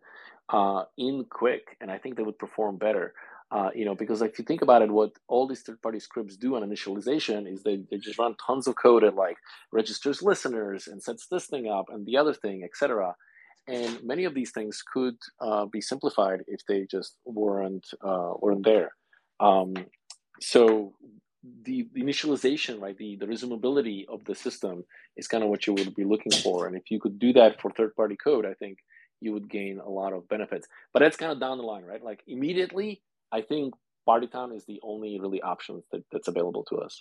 uh, in Qwik, and I think they would perform better. Uh, you know, because if you think about it, what all these third-party scripts do on initialization is they, they just run tons of code and like registers listeners and sets this thing up and the other thing, etc. And many of these things could uh, be simplified if they just weren't uh, weren't there. Um, so the, the initialization, right, the, the resumability of the system is kind of what you would be looking for. And if you could do that for third-party code, I think you would gain a lot of benefits. But that's kind of down the line, right? Like immediately, I think Partytown is the only really option that, that's available to us.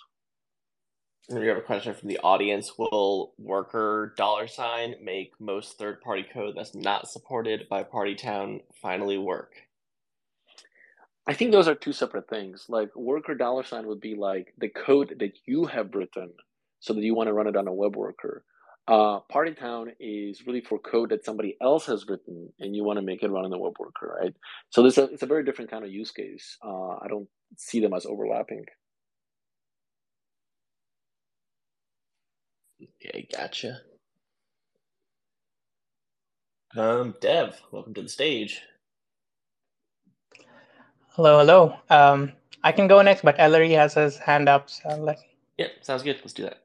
And we have a question from the audience. Will worker dollar sign make most third party code that's not supported by Partytown finally work? I think those are two separate things. Like worker dollar sign would be like the code that you have written so that you want to run it on a web worker. Uh, Partytown is really for code that somebody else has written and you want to make it run in the web worker, right? So this a, it's a very different kind of use case. Uh, I don't see them as overlapping. Okay, gotcha. Um, Dev, welcome to the stage. Hello, hello. Um, I can go next, but Ellery has his hand up, so let. Yeah, sounds good. Let's do that.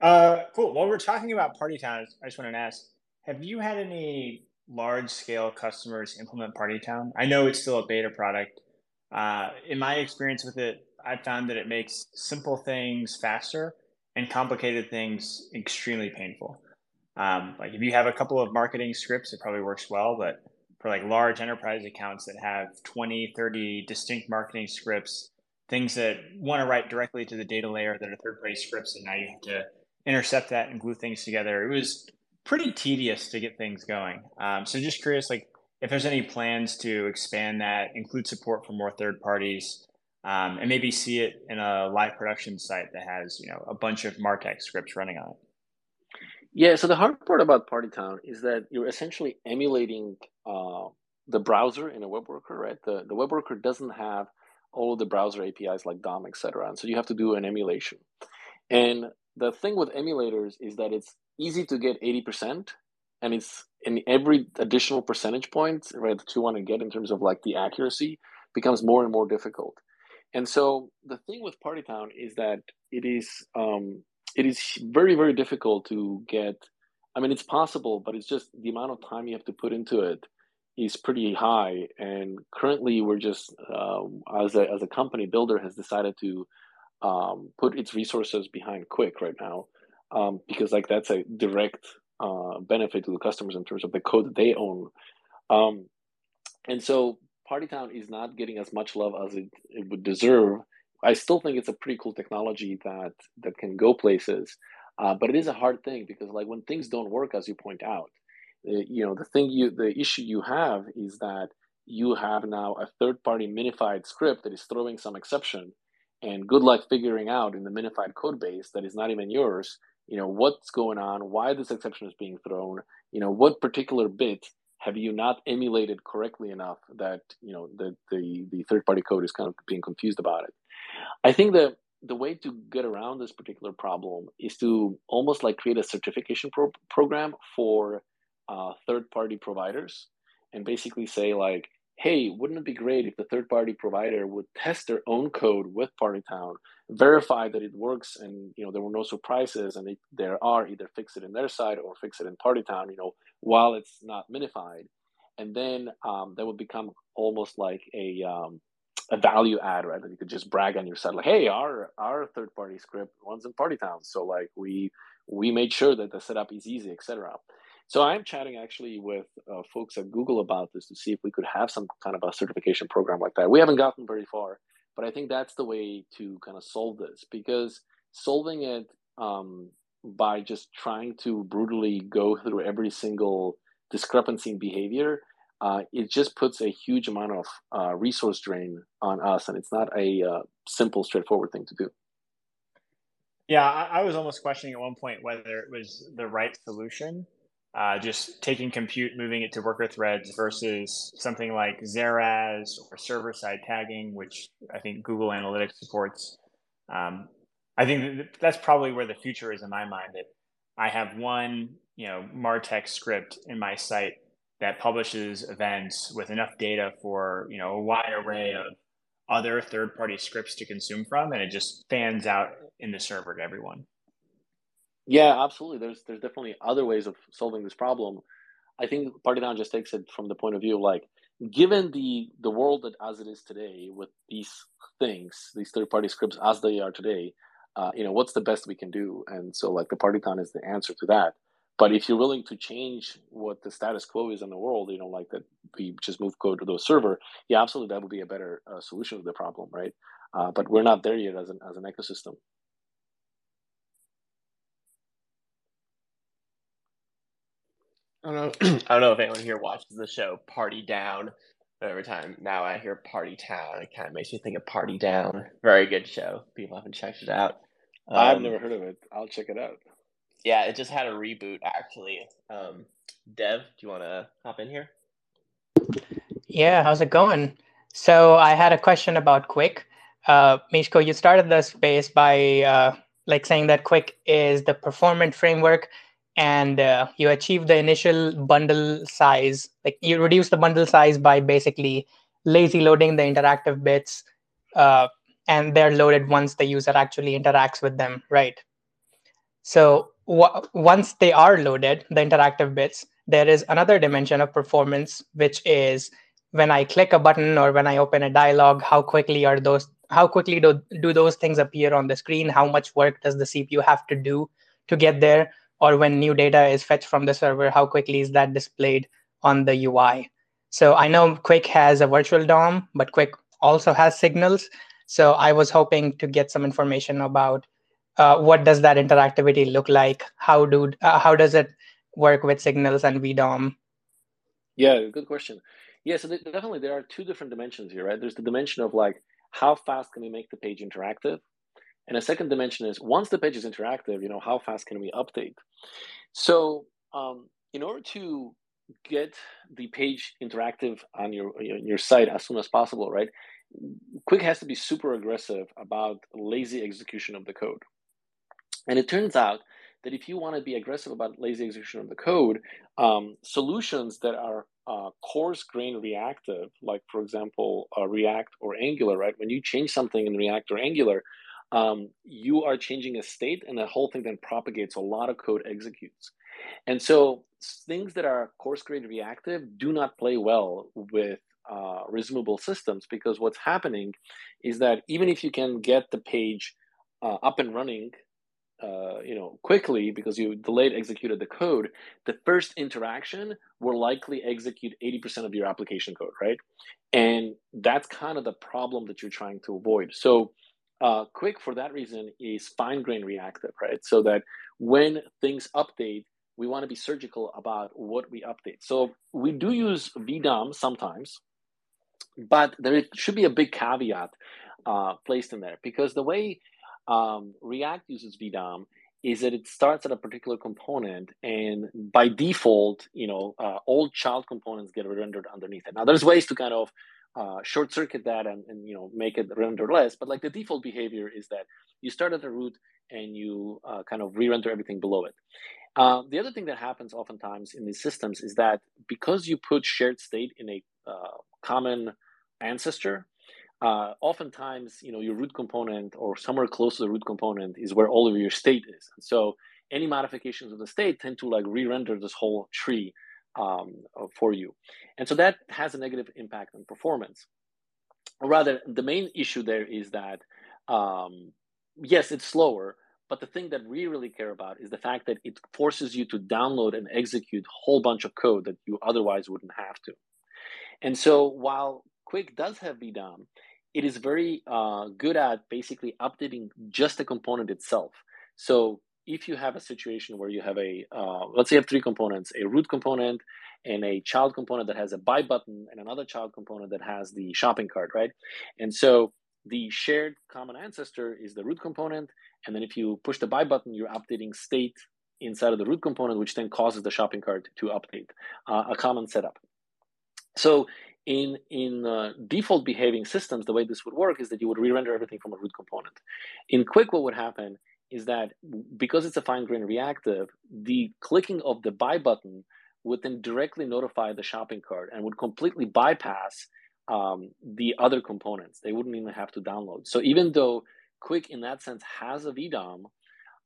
Uh, cool. While we're talking about Partytown, I just wanted to ask: Have you had any large-scale customers implement Partytown? I know it's still a beta product. Uh, in my experience with it, I found that it makes simple things faster and complicated things extremely painful. Um, like if you have a couple of marketing scripts, it probably works well, but for like large enterprise accounts that have 20, 30 distinct marketing scripts, things that want to write directly to the data layer that are third party scripts, and now you have to intercept that and glue things together. It was pretty tedious to get things going. Um, so just curious, like if there's any plans to expand that, include support for more third parties, um, and maybe see it in a live production site that has you know a bunch of Martech scripts running on it. Yeah. So the hard part about Partytown is that you're essentially emulating uh, the browser in a web worker, right? The the web worker doesn't have all of the browser APIs like DOM, etc. And so you have to do an emulation. And the thing with emulators is that it's easy to get 80% and it's in every additional percentage point right that you want to get in terms of like the accuracy becomes more and more difficult and so the thing with Partytown is that it is um, it is very very difficult to get. I mean, it's possible, but it's just the amount of time you have to put into it is pretty high. And currently, we're just um, as a as a company, Builder has decided to um, put its resources behind Qwik right now um, because like that's a direct uh, benefit to the customers in terms of the code that they own. Um, and so Partytown is not getting as much love as it, it would deserve. I still think it's a pretty cool technology that that can go places, uh, but it is a hard thing because like when things don't work, as you point out, uh, you know the thing you the issue you have is that you have now a third party minified script that is throwing some exception and good luck figuring out in the minified code base that is not even yours you know what's going on why this exception is being thrown you know what particular bit have you not emulated correctly enough that you know the the, the third party code is kind of being confused about it? I think that the way to get around this particular problem is to almost like create a certification pro- program for uh, third party providers and basically say like hey, wouldn't it be great if the third party provider would test their own code with Partytown, verify that it works and you know there were no surprises and if there are either fix it in their side or fix it in Partytown, you know, while it's not minified. And then um, that would become almost like a um, a value add, right? That you could just brag on your side, like, hey, our our third party script runs in Partytown, so like we we made sure that the setup is easy, etc. So I'm chatting actually with uh, folks at Google about this to see if we could have some kind of a certification program like that. We haven't gotten very far, but I think that's the way to kind of solve this because solving it um, by just trying to brutally go through every single discrepancy in behavior, uh, it just puts a huge amount of uh, resource drain on us, and it's not a uh, simple, straightforward thing to do. Yeah, I, I was almost questioning at one point whether it was the right solution uh, just taking compute, moving it to worker threads versus something like Zaraz or server side tagging, which I think Google Analytics supports. Um, I think that's probably where the future is in my mind. That I have one, you know, Martech script in my site that publishes events with enough data for you know a wide array of other third-party scripts to consume from, and it just fans out in the server to everyone. Yeah, absolutely. There's there's definitely other ways of solving this problem. I think Party Partytown just takes it from the point of view of like, given the the world that as it is today with these things, these third party scripts as they are today, uh, you know, what's the best we can do? And so like the Party Partytown is the answer to that. But if you're willing to change what the status quo is in the world, you know, like that we just move code to the server, yeah, absolutely, that would be a better uh, solution to the problem, right? Uh, but we're not there yet as an as an ecosystem. I don't know. I don't know if anyone here watches the show Party Down. But every time now I hear Partytown, it kind of makes me think of Party Down. Very good show. People haven't checked it out. Um, I've never heard of it. I'll check it out. Yeah, it just had a reboot actually. Um, Dev, do you want to hop in here? Yeah, how's it going? So I had a question about Qwik. Uh, Miško, you started the space by uh, like saying that Qwik is the performant framework and uh, you achieve the initial bundle size like you reduce the bundle size by basically lazy loading the interactive bits uh, and they're loaded once the user actually interacts with them right? So w- once they are loaded the interactive bits there is another dimension of performance which is when i click a button or when i open a dialog how quickly are those how quickly do, do those things appear on the screen? How much work does the cpu have to do to get there or when new data is fetched from the server, how quickly is that displayed on the UI? So I know Qwik has a virtual DOM, but Qwik also has signals. So I was hoping to get some information about uh, what does that interactivity look like? How do uh, how does it work with signals and VDOM? Yeah, good question. Yeah, so definitely there are two different dimensions here, right? There's the dimension of like how fast can we make the page interactive, and a second dimension is once the page is interactive, you know, how fast can we update? So um, in order to get the page interactive on your your site as soon as possible, right? Qwik has to be super aggressive about lazy execution of the code. And it turns out that if you want to be aggressive about lazy execution of the code, um, solutions that are uh, coarse grain reactive, like for example, uh, React or Angular, right? When you change something in React or Angular, um, you are changing a state, and the whole thing then propagates. A lot of code executes, and so things that are coarse grained reactive do not play well with uh, resumable systems because what's happening is that even if you can get the page uh, up and running uh, you know quickly because you delayed executed the code the first interaction will likely execute 80% of your application code right and that's kind of the problem that you're trying to avoid so uh, Qwik for that reason is fine grain reactive right so that when things update we want to be surgical about what we update so we do use vdom sometimes but there should be a big caveat uh, placed in there because the way um, React uses VDOM is that it starts at a particular component and by default, you know, uh, all child components get rendered underneath it. Now there's ways to kind of uh, short circuit that and, and, you know make it render less, but like the default behavior is that you start at the root and you uh, kind of re-render everything below it. Uh, the other thing that happens oftentimes in these systems is that because you put shared state in a uh, common ancestor, uh, oftentimes, you know, your root component or somewhere close to the root component is where all of your state is. And so any modifications of the state tend to like re-render this whole tree um, uh, for you. And so that has a negative impact on performance. Or rather, the main issue there is that, um, yes, it's slower, but the thing that we really care about is the fact that it forces you to download and execute a whole bunch of code that you otherwise wouldn't have to. And so while Qwik does have VDOM, it is very uh, good at basically updating just the component itself. So if you have a situation where you have a, uh, let's say you have three components, a root component and a child component that has a buy button and another child component that has the shopping cart, right? And so the shared common ancestor is the root component. And then if you push the buy button, you're updating state inside of the root component, which then causes the shopping cart to update, uh, a common setup. So in in uh, default behaving systems, the way this would work is that you would re-render everything from a root component. In Qwik, what would happen is that because it's a fine-grained reactive, the clicking of the buy button would then directly notify the shopping cart and would completely bypass um, the other components. They wouldn't even have to download. So even though Qwik, in that sense, has a VDOM,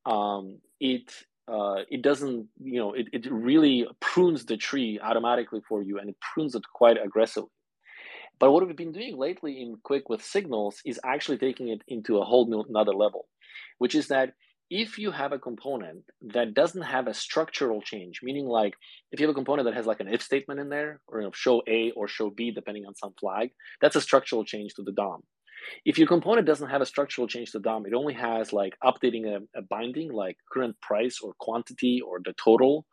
um, it uh, it doesn't, you know, it, it really prunes the tree automatically for you and it prunes it quite aggressively. But what we've been doing lately in Qwik with signals is actually taking it into a whole another level, which is that if you have a component that doesn't have a structural change, meaning like if you have a component that has like an if statement in there, or you know, show A or show B depending on some flag, that's a structural change to the DOM. If your component doesn't have a structural change to DOM, it only has like updating a, a binding like current price or quantity or the total.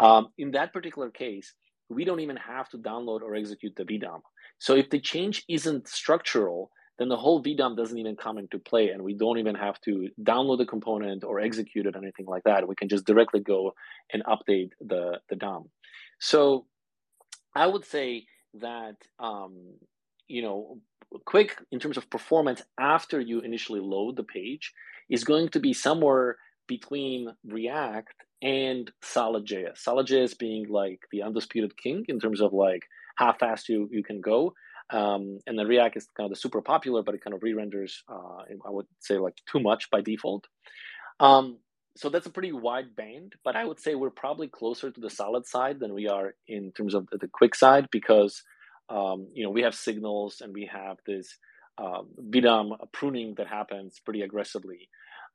Um, in that particular case, we don't even have to download or execute the VDOM. So if the change isn't structural, then the whole VDOM doesn't even come into play, and we don't even have to download the component or execute it or anything like that. We can just directly go and update the, the DOM. So I would say that um, you know Qwik in terms of performance after you initially load the page is going to be somewhere between React and Solid.js. Solid.js being like the undisputed king in terms of like how fast you, you can go. Um, and then React is kind of the super popular, but it kind of re-renders, uh, I would say like too much by default. Um, so that's a pretty wide band, but I would say we're probably closer to the solid side than we are in terms of the quick side because um, you know, we have signals and we have this um, VDOM pruning that happens pretty aggressively.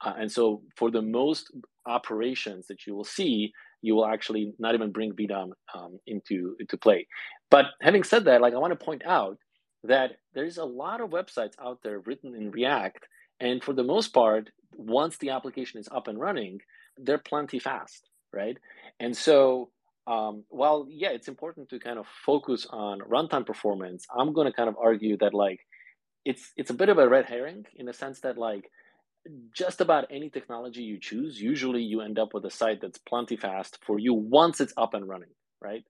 Uh, and so for the most operations that you will see, you will actually not even bring VDOM um, into, into play. But having said that, like I want to point out that there's a lot of websites out there written in React. And for the most part, once the application is up and running, they're plenty fast, right? And so um, while yeah, it's important to kind of focus on runtime performance, I'm going to kind of argue that like it's it's a bit of a red herring in the sense that like just about any technology you choose, usually you end up with a site that's plenty fast for you once it's up and running, right?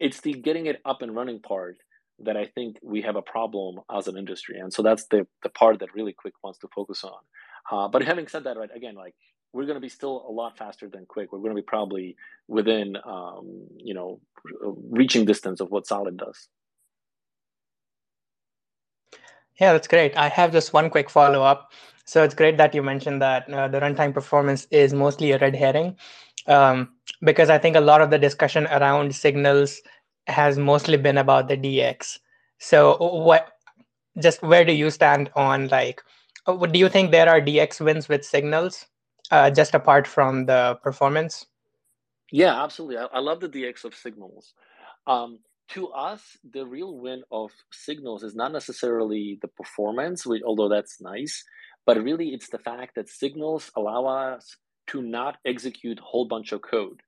It's the getting it up and running part that I think we have a problem as an industry, and so that's the the part that really Qwik wants to focus on. Uh, but having said that, right again, like we're going to be still a lot faster than quick. We're going to be probably within, um, you know, reaching distance of what solid does. Yeah, that's great. I have just one quick follow up. So it's great that you mentioned that uh, the runtime performance is mostly a red herring, um, because I think a lot of the discussion around signals has mostly been about the DX. So what, just where do you stand on like, uh, what do you think there are DX wins with signals, uh, just apart from the performance? Yeah, absolutely. I, I love the DX of signals. Um, to us, the real win of signals is not necessarily the performance, which, although that's nice, but really it's the fact that signals allow us to not execute a whole bunch of code.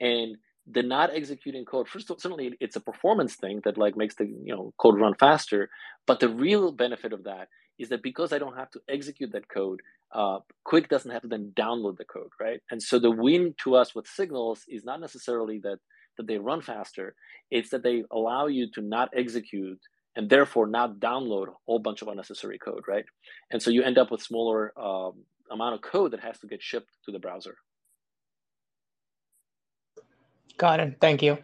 And the not executing code, first all, certainly it's a performance thing that like makes the you know code run faster. But the real benefit of that is that because I don't have to execute that code, uh, Qwik doesn't have to then download the code, right? And so the win to us with signals is not necessarily that that they run faster; it's that they allow you to not execute and therefore not download a whole bunch of unnecessary code, right? And so you end up with smaller um, amount of code that has to get shipped to the browser. Got it. Thank you.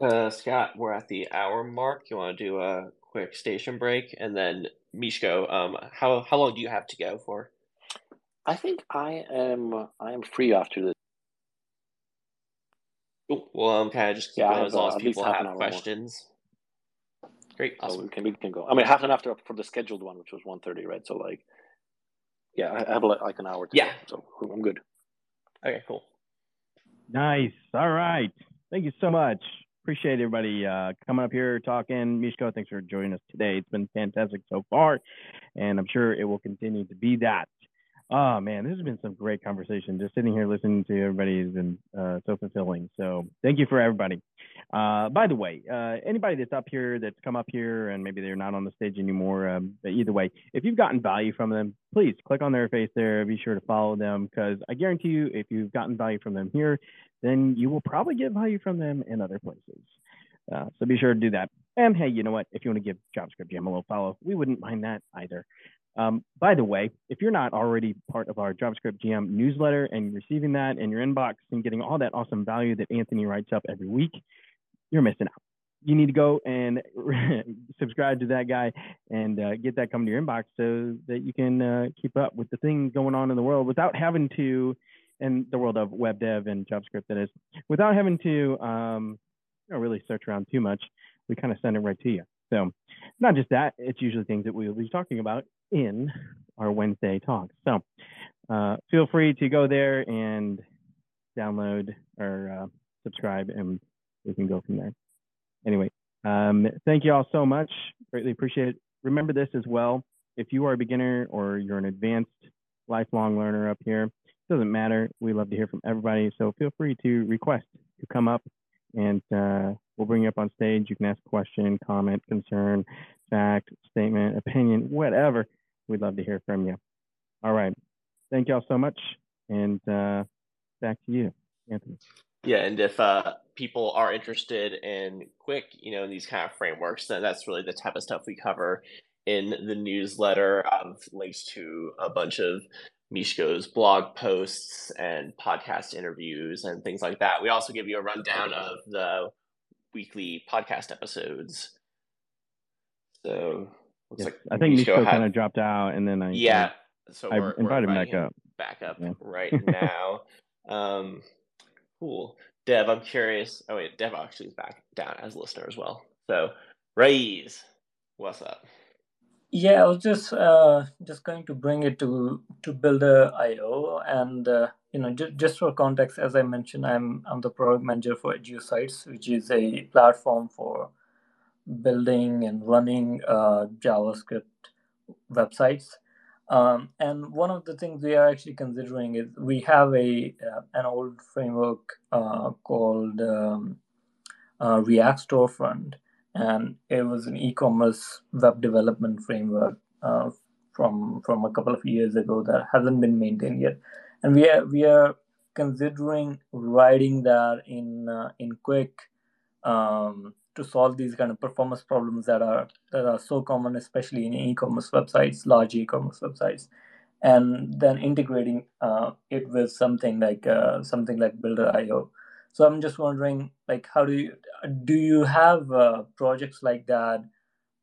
Uh, Scott, we're at the hour mark. You want to do a quick station break, and then Miško, um, how how long do you have to go for? I think I am I am free after this. Cool. Well, I'm kind of just keep Yeah, I going have as long uh, as people have questions? more. Questions. Great, So awesome. we can we can go. I mean, half an hour after for the scheduled one, which was 1.30, right? So like, yeah, I I have like like an hour to Yeah. go, so I'm good. Okay, cool. Nice. All right. Thank you so much. Appreciate everybody uh, coming up here talking. Miško, thanks for joining us today. It's been fantastic so far, and I'm sure it will continue to be that. Oh man, this has been some great conversation. Just sitting here listening to everybody has been uh, so fulfilling. So thank you for everybody. Uh, by the way, uh, anybody that's up here that's come up here and maybe they're not on the stage anymore, um, but either way, if you've gotten value from them, please click on their face there. Be sure to follow them because I guarantee you, if you've gotten value from them here, then you will probably get value from them in other places. Uh, so be sure to do that. And hey, you know what? If you want to give JavaScript Jam a little follow, we wouldn't mind that either. Um, by the way, if you're not already part of our JavaScript Jam newsletter and receiving that in your inbox and getting all that awesome value that Anthony writes up every week, you're missing out. You need to go and subscribe to that guy and uh, get that coming to your inbox so that you can uh, keep up with the things going on in the world without having to, in the world of web dev and JavaScript, that is, without having to um, you know, really search around too much. We kind of send it right to you. So, not just that, it's usually things that we'll be talking about in our Wednesday talks. So, uh, feel free to go there and download or uh, subscribe, and we can go from there. Anyway, um, thank you all so much. Greatly appreciate it. Remember this as well. If you are a beginner or you're an advanced lifelong learner up here, it doesn't matter. We love to hear from everybody. So feel free to request to come up and uh, we'll bring you up on stage. You can ask a question, comment, concern, fact, statement, opinion, whatever. We'd love to hear from you. All right. Thank y'all so much. And uh, back to you, Anthony. Yeah, and if uh, people are interested in Qwik, you know, these kind of frameworks, then that's really the type of stuff we cover in the newsletter. Of links to a bunch of Miško's blog posts and podcast interviews and things like that. We also give you a rundown of the weekly podcast episodes. So looks Yes, like I think Miško Miško had- kind of dropped out, and then I yeah. So I we're, we're invited him back inviting up. back up Yeah. right now. um, cool. Dev, I'm curious. Oh wait, Dev actually is back down as a listener as well. So, Raise, what's up? Yeah, I was just uh, just going to bring it to to Builder IO, and uh, you know, just, just for context, as I mentioned, I'm I'm the product manager for Sites, which is a platform for building and running uh, JavaScript websites. Um, and one of the things we are actually considering is we have a uh, an old framework uh, called um, uh, React Storefront, and it was an e-commerce web development framework uh, from from a couple of years ago that hasn't been maintained yet, and we are we are considering writing that in uh, in Qwik um, to solve these kind of performance problems that are that are so common, especially in e-commerce websites, large e-commerce websites, and then integrating uh, it with something like uh, something like Builder.io. So I'm just wondering, like, how do you do you have uh, projects like that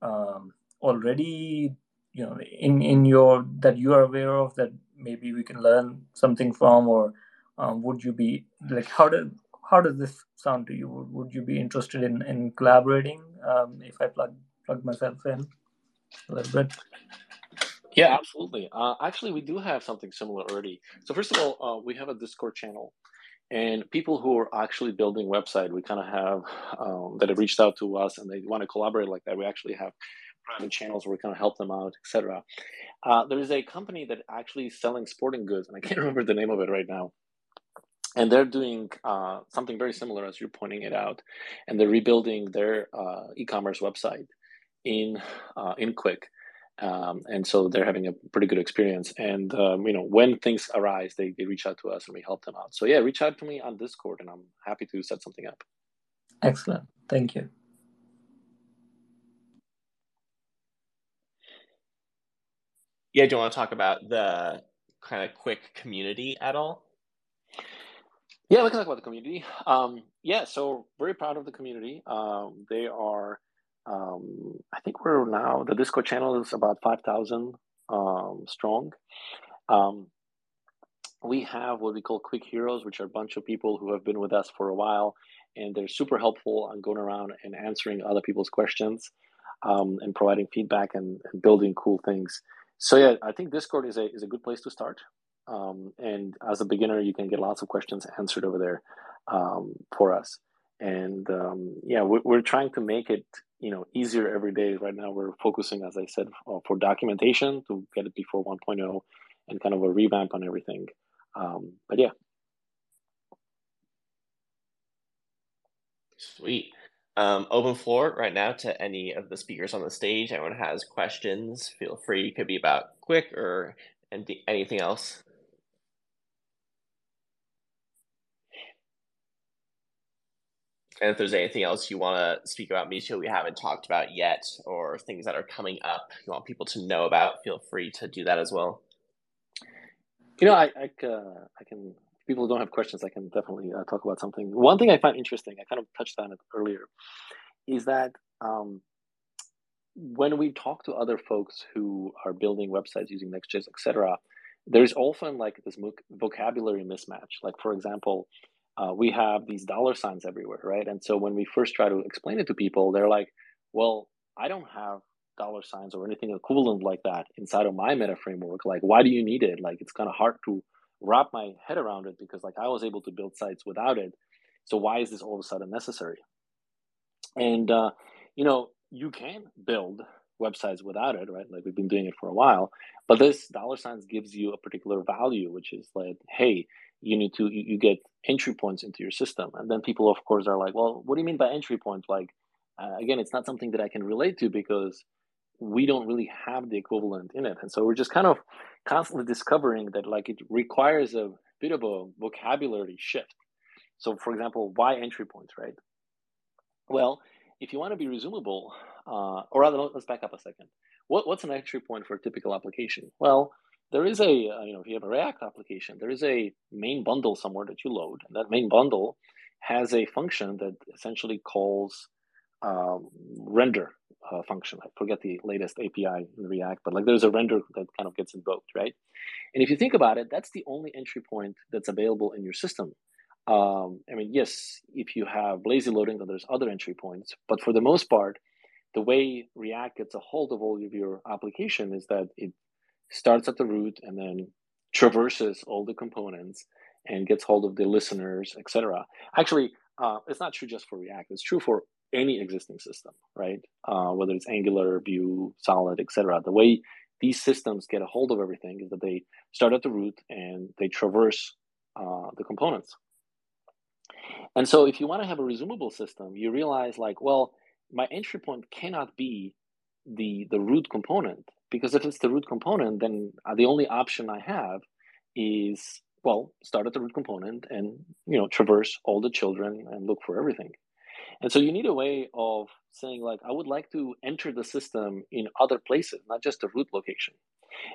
um, already? You know, in in your that you are aware of that maybe we can learn something from, or um, would you be like how does how does this sound to you? Would, would you be interested in in collaborating um, if I plug plug myself in a little bit? Yeah, absolutely. Uh, actually, we do have something similar already. So first of all, uh, we have a Discord channel, and people who are actually building website, we kind of have um, that have reached out to us and they want to collaborate like that. We actually have private channels where we kind of help them out, etc. Uh, there is a company that actually is selling sporting goods, and I can't remember the name of it right now. And they're doing uh, something very similar as you're pointing it out, and they're rebuilding their uh, e-commerce website in uh, in Qwik um, and so they're having a pretty good experience. And um, you know, when things arise, they, they reach out to us and we help them out. So yeah, reach out to me on Discord, and I'm happy to set something up. Excellent, thank you. Yeah, do you want to talk about the kind of Qwik community at all? Yeah, we can talk about the community. Um, yeah, so very proud of the community. Um, they are um, I think we're now the Discord channel is about five thousand um, strong. Um, we have what we call Qwik heroes, which are a bunch of people who have been with us for a while, and they're super helpful on going around and answering other people's questions, um, and providing feedback and, and, building cool things. So yeah, I think Discord is a is a good place to start. Um, and as a beginner, you can get lots of questions answered over there um, for us. And yeah, we're, we're trying to make it you know easier every day. Right now, we're focusing, as I said, uh, for documentation to get it before 1.0 and kind of a revamp on everything. Um, but yeah. Sweet. Um, open floor right now to any of the speakers on the stage. Anyone has questions, feel free. It could be about Qwik or anything else. And if there's anything else you want to speak about Miško we haven't talked about yet, or things that are coming up you want people to know about, feel free to do that as well. You know, I I, uh, I can. People don't have questions, I can definitely uh, talk about something. One thing I find interesting, I kind of touched on it earlier, is that um, when we talk to other folks who are building websites using Next.js, etc., there's often like this vocabulary mismatch. Like, for example, uh, we have these dollar signs everywhere, right? And so when we first try to explain it to people, they're like, well, I don't have dollar signs or anything equivalent like that inside of my meta framework. Like, why do you need it? Like, it's kind of hard to wrap my head around it because, like, I was able to build sites without it. So, why is this all of a sudden necessary? And, uh, you know, you can build websites without it, right? Like, we've been doing it for a while. But this dollar signs gives you a particular value, which is like, hey, you need to you, you, get entry points into your system. And then people of course are like well what do you mean by entry point like uh, again it's not something that i can relate to because we don't really have the equivalent in it. And so we're just kind of constantly discovering that like it requires a bit of a vocabulary shift. So for example why entry points right? Well if you want to be resumable uh, or rather let's back up a second. What, what's an entry point for a typical application? Well there is a uh, you know if you have a React application, there is a main bundle somewhere that you load, and that main bundle has a function that essentially calls um, render uh, function. I forget the latest API in React, but like there's a render that kind of gets invoked, right? And if you think about it, that's the only entry point that's available in your system. Um, I mean, yes, if you have lazy loading, then there's other entry points, but for the most part, the way React gets a hold of all of your application is that it starts at the root and then traverses all the components and gets hold of the listeners, etc. Actually, uh, it's not true just for React. It's true for any existing system, right? Uh, whether it's Angular, Vue, Solid, etc. The way these systems get a hold of everything is that they start at the root and they traverse uh, the components. And so, if you want to have a resumable system, you realize like, well, my entry point cannot be the the root component because if it's the root component, then uh, the only option I have is well, start at the root component and you know traverse all the children and look for everything. And so you need a way of saying like I would like to enter the system in other places, not just the root location.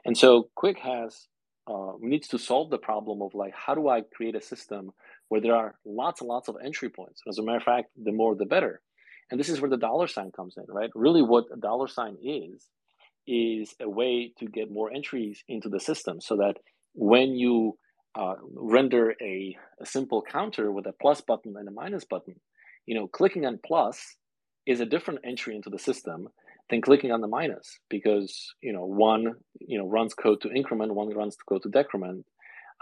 And so Qwik has uh, needs to solve the problem of like how do I create a system where there are lots and lots of entry points. As a matter of fact, the more the better. And this is where the dollar sign comes in, right? Really, what a dollar sign is, is a way to get more entries into the system so that when you uh, render a, a simple counter with a plus button and a minus button, you know, clicking on plus is a different entry into the system than clicking on the minus because you know one you know runs code to increment, one runs code to decrement,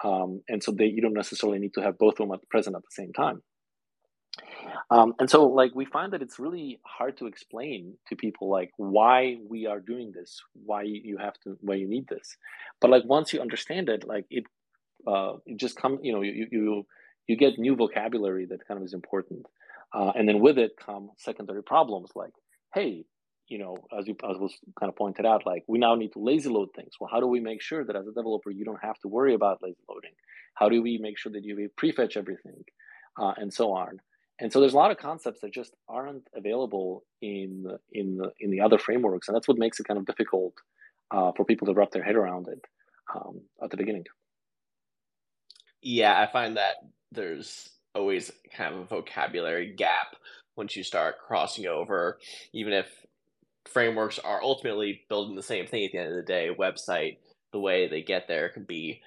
um, and so they you don't necessarily need to have both of them at present at the same time. Um, and so like we find that it's really hard to explain to people like why we are doing this, why you have to, why you need this. But like once you understand it, like it, uh, it just come, you know, you you you get new vocabulary that kind of is important, uh, and then with it come secondary problems like, hey, you know, as you as was kind of pointed out, like we now need to lazy load things. Well, how do we make sure that as a developer you don't have to worry about lazy loading? How do we make sure that you prefetch everything, uh, and so on? And so there's a lot of concepts that just aren't available in in in the other frameworks, and that's what makes it kind of difficult uh, for people to wrap their head around it um, at the beginning. Yeah, I find that there's always kind of a vocabulary gap once you start crossing over, even if frameworks are ultimately building the same thing at the end of the day. Website, the way they get there can be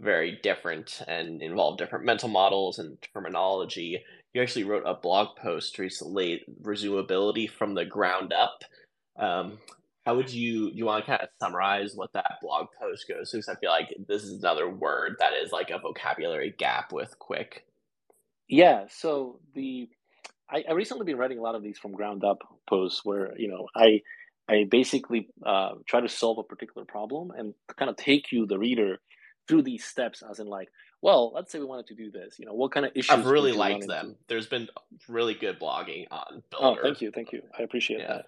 very different and involve different mental models and terminology you actually wrote a blog post recently, resumability from the ground up. Um, how would you you want to kind of summarize what that blog post goes to? Because I feel like this is another word that is like a vocabulary gap with Qwik. Yeah. So the I, I recently been writing a lot of these from ground up posts where you know I I basically uh, try to solve a particular problem and kind of take you the reader through these steps as in like well, let's say we wanted to do this. You know, what kind of issues? I've really liked them. Into? There's been really good blogging on Builder. Oh, thank you, thank you. I appreciate yeah.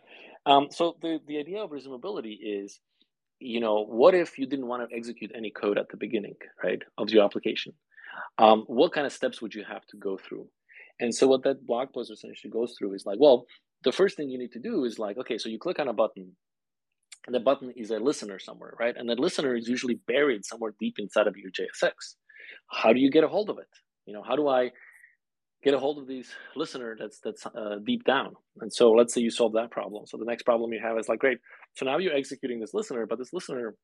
that. Um, so the the idea of resumability is, you know, what if you didn't want to execute any code at the beginning, right, of your application? Um, what kind of steps would you have to go through? And so what that blog post essentially goes through is like, well, the first thing you need to do is like, okay, so you click on a button, and the button is a listener somewhere, right? And that listener is usually buried somewhere deep inside of your JSX how do you get a hold of it? You know, how do I get a hold of these listener that's that's uh, deep down? And so let's say you solve that problem. So the next problem you have is like, great. So now you're executing this listener, but this listener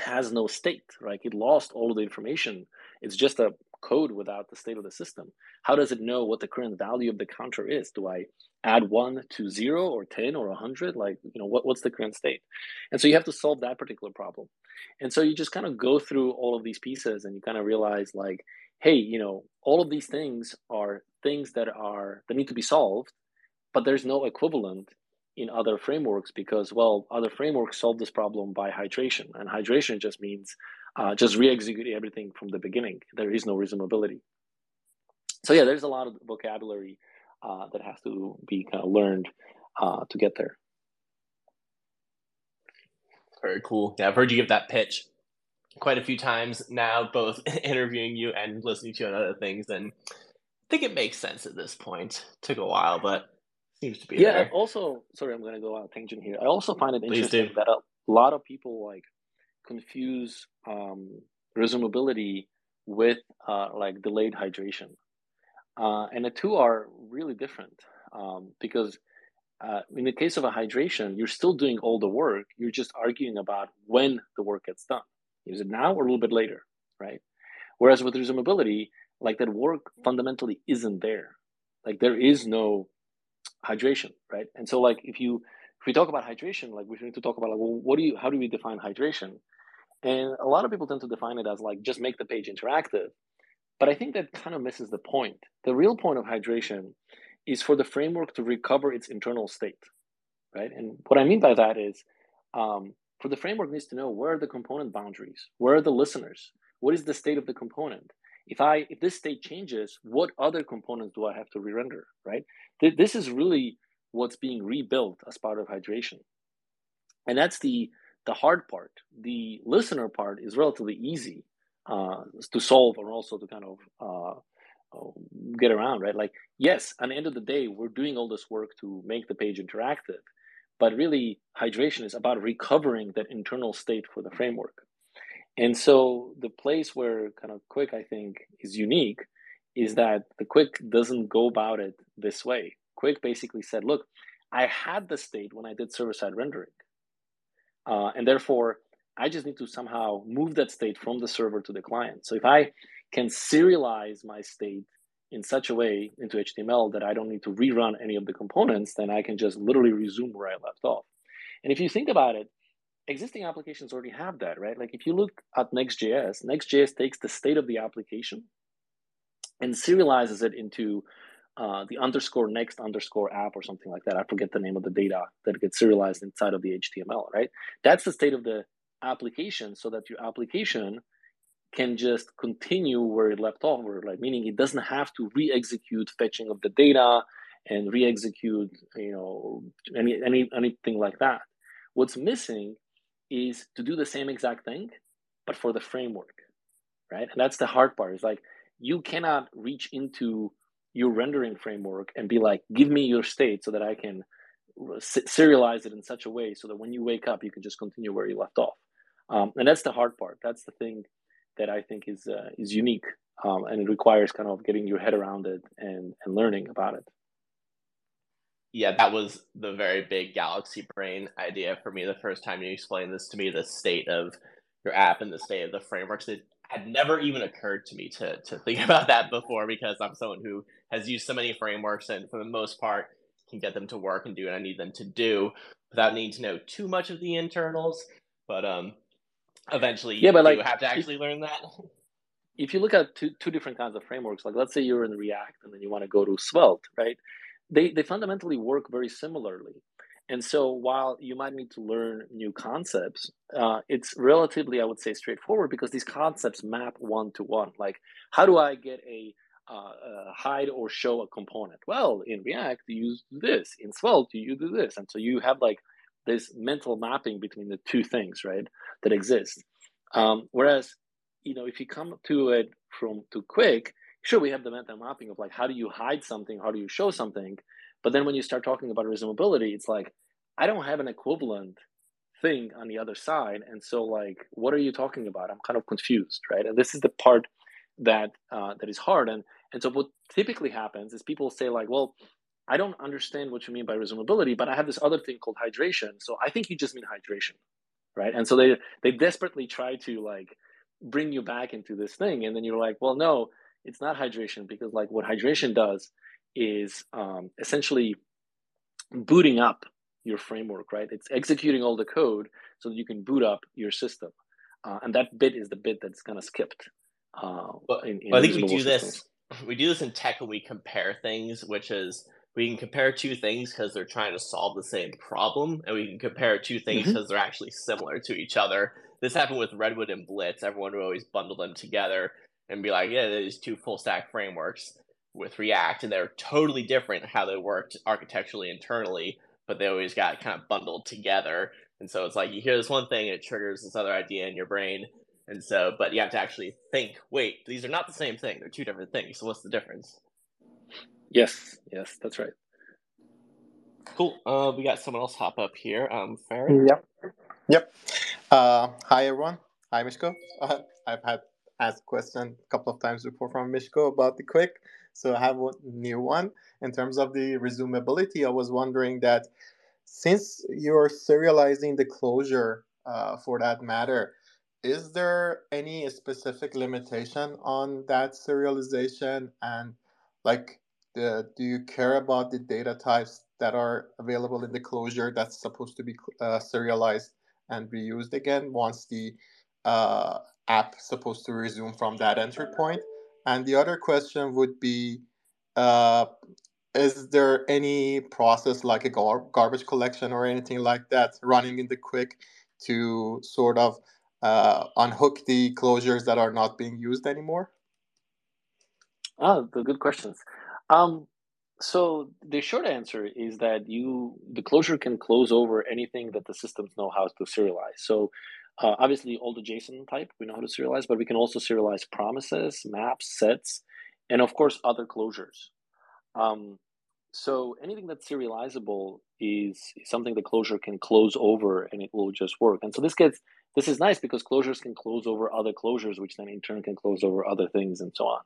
has no state, right? It lost all of the information. It's just a code without the state of the system. How does it know what the current value of the counter is? Do I add one to zero or 10 or a 100? Like, you know, what, what's the current state? And so you have to solve that particular problem. And so you just kind of go through all of these pieces and you kind of realize, like, hey, you know, all of these things are things that are that need to be solved, but there's no equivalent in other frameworks because well other frameworks solve this problem by hydration and hydration just means uh, just re-execute everything from the beginning. There is no resumability so yeah there's a lot of vocabulary uh, that has to be kind of learned uh, to get there very cool. Yeah i've heard you give that pitch quite a few times now both interviewing you and listening to you on other things and i think it makes sense at this point. Took a while but seems to be yeah there. also sorry i'm going to go on a tangent here. I also find it interesting that a lot of people like confuse um, resumability with uh, like delayed hydration. Uh, and the two are really different um, because uh, in the case of a hydration you're still doing all the work you're just arguing about when the work gets done is it now or a little bit later right whereas with resumability like that work fundamentally isn't there like there is no hydration, right? And so like if you if we talk about hydration, like we need to talk about like well, what do you how do we define hydration? And a lot of people tend to define it as like just make the page interactive. But I think that kind of misses the point. The real point of hydration is for the framework to recover its internal state, right? And what I mean by that is um, for the framework needs to know where are the component boundaries, where are the listeners, what is the state of the component, if I if this state changes, what other components do I have to re-render? Right. Th- this is really what's being rebuilt as part of hydration, and that's the the hard part. The listener part is relatively easy uh, to solve and also to kind of uh, get around. Right. Like yes, at the end of the day, we're doing all this work to make the page interactive, but really hydration is about recovering that internal state for the framework. And so the place where kind of Qwik, I think, is unique is that the Qwik doesn't go about it this way. Qwik basically said, look, I had the state when I did server side rendering. Uh, and therefore, I just need to somehow move that state from the server to the client. So if I can serialize my state in such a way into HTML that I don't need to rerun any of the components, then I can just literally resume where I left off. And if you think about it, existing applications already have that, right? Like if you look at Next.js, Next.js takes the state of the application and serializes it into uh, the underscore next underscore app or something like that. I forget the name of the data that gets serialized inside of the HTML, right? That's the state of the application so that your application can just continue where it left off, where like meaning it doesn't have to re-execute fetching of the data and re-execute, you know, any any anything like that. What's missing is to do the same exact thing, but for the framework, right? And that's the hard part. Is like you cannot reach into your rendering framework and be like, give me your state so that I can serialize it in such a way so that when you wake up, you can just continue where you left off. Um, and that's the hard part. That's the thing that I think is uh, is unique, um, and it requires kind of getting your head around it and and learning about it. Yeah, that was the very big galaxy brain idea for me the first time you explained this to me. The state of your app and the state of the frameworks. It had never even occurred to me to to think about that before because I'm someone who has used so many frameworks and for the most part can get them to work and do what I need them to do without needing to know too much of the internals. But um, eventually yeah, but like, you have to actually if, learn that. If you look at two, two different kinds of frameworks, like let's say you're in React and then you want to go to Svelte, right? They, they fundamentally work very similarly. And so while you might need to learn new concepts, uh, it's relatively, I would say, straightforward because these concepts map one to one. Like, how do I get a, uh, uh, hide or show a component? Well, in React, you use this. In Svelte, you do this. And so you have like this mental mapping between the two things, right, that exist. Um, whereas, you know, if you come to it from too Qwik, sure, we have the mental mapping of like how do you hide something, how do you show something, but then when you start talking about resumability, it's like I don't have an equivalent thing on the other side, and so like, what are you talking about? I'm kind of confused, right? And this is the part that uh, that is hard, and and so what typically happens is people say like, well, I don't understand what you mean by resumability, but I have this other thing called hydration. So I think you just mean hydration, right? And so they they desperately try to like bring you back into this thing, and then you're like, well, no, it's not hydration because like what hydration does is um, essentially booting up your framework, right? It's executing all the code so that you can boot up your system, uh, and that bit is the bit that's kind of skipped. Uh, well, in, in well, I think we do systems. this. We do this in tech when we compare things, which is we can compare two things because they're trying to solve the same problem, and we can compare two things because mm-hmm. they're actually similar to each other. This happened with Redwood and Blitz. Everyone would always bundle them together and be like, yeah, there's two full stack frameworks with React, and they're totally different how they worked architecturally internally, but they always got kind of bundled together. And so it's like you hear this one thing, and it triggers this other idea in your brain. And so, but you have to actually think, wait, these are not the same thing. They're two different things. So what's the difference? Yes, yes, that's right. Cool. Uh, we got someone else hop up here. Um, Farron. Yep. Yep. Uh, hi everyone. Hi Miško. Uh, I've had asked a question a couple of times before from Miško about the Qwik, so I have a new one in terms of the resumability. I was wondering that since you're serializing the closure uh, for that matter, is there any specific limitation on that serialization and like the, do you care about the data types that are available in the closure that's supposed to be uh, serialized and reused again once the uh, app supposed to resume from that entry point? And the other question would be, uh, is there any process like a gar- garbage collection or anything like that running in the Qwik to sort of uh, unhook the closures that are not being used anymore? Oh, the good questions. Um, so the short answer is that you the closure can close over anything that the systems know how to serialize. So uh, obviously all the JSON type we know how to serialize, but we can also serialize promises, maps, sets, and of course other closures. Um, so anything that's serializable is something the closure can close over and it will just work. And so this gets this is nice because closures can close over other closures, which then in turn can close over other things and so on.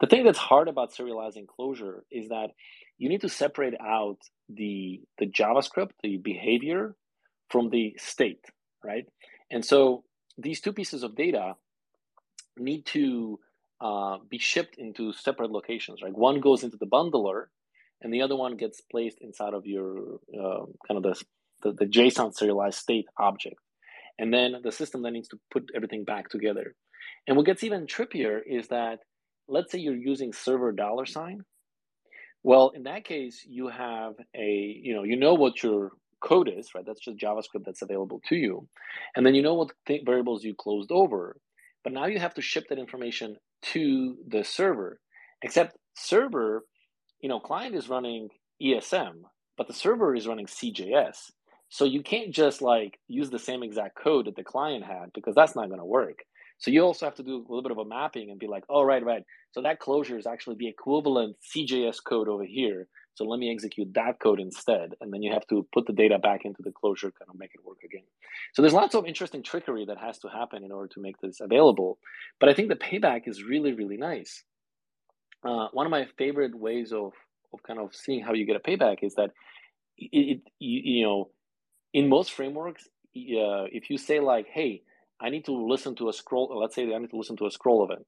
The thing that's hard about serializing closure is that you need to separate out the, the JavaScript, the behavior, from the state, right? And so these two pieces of data need to uh, be shipped into separate locations, right? One goes into the bundler, and the other one gets placed inside of your uh, kind of the, the, the JSON serialized state object. And then the system then needs to put everything back together. And what gets even trippier is that let's say you're using server dollar sign. Well, in that case, you have a, you know, you know what your code is, right? That's just JavaScript that's available to you. And then you know what th- variables you closed over. But now you have to ship that information to the server. Except server, you know, client is running ESM, but the server is running CJS. So you can't just like use the same exact code that the client had because that's not going to work. So you also have to do a little bit of a mapping and be like, oh, right, right. So that closure is actually the equivalent CJS code over here. So let me execute that code instead. And then you have to put the data back into the closure, kind of make it work again. So there's lots of interesting trickery that has to happen in order to make this available. But I think the payback is really, really nice. Uh, one of my favorite ways of, of kind of seeing how you get a payback is that it, it you, you know, in most frameworks, uh, if you say like, hey, I need to listen to a scroll, let's say I need to listen to a scroll event.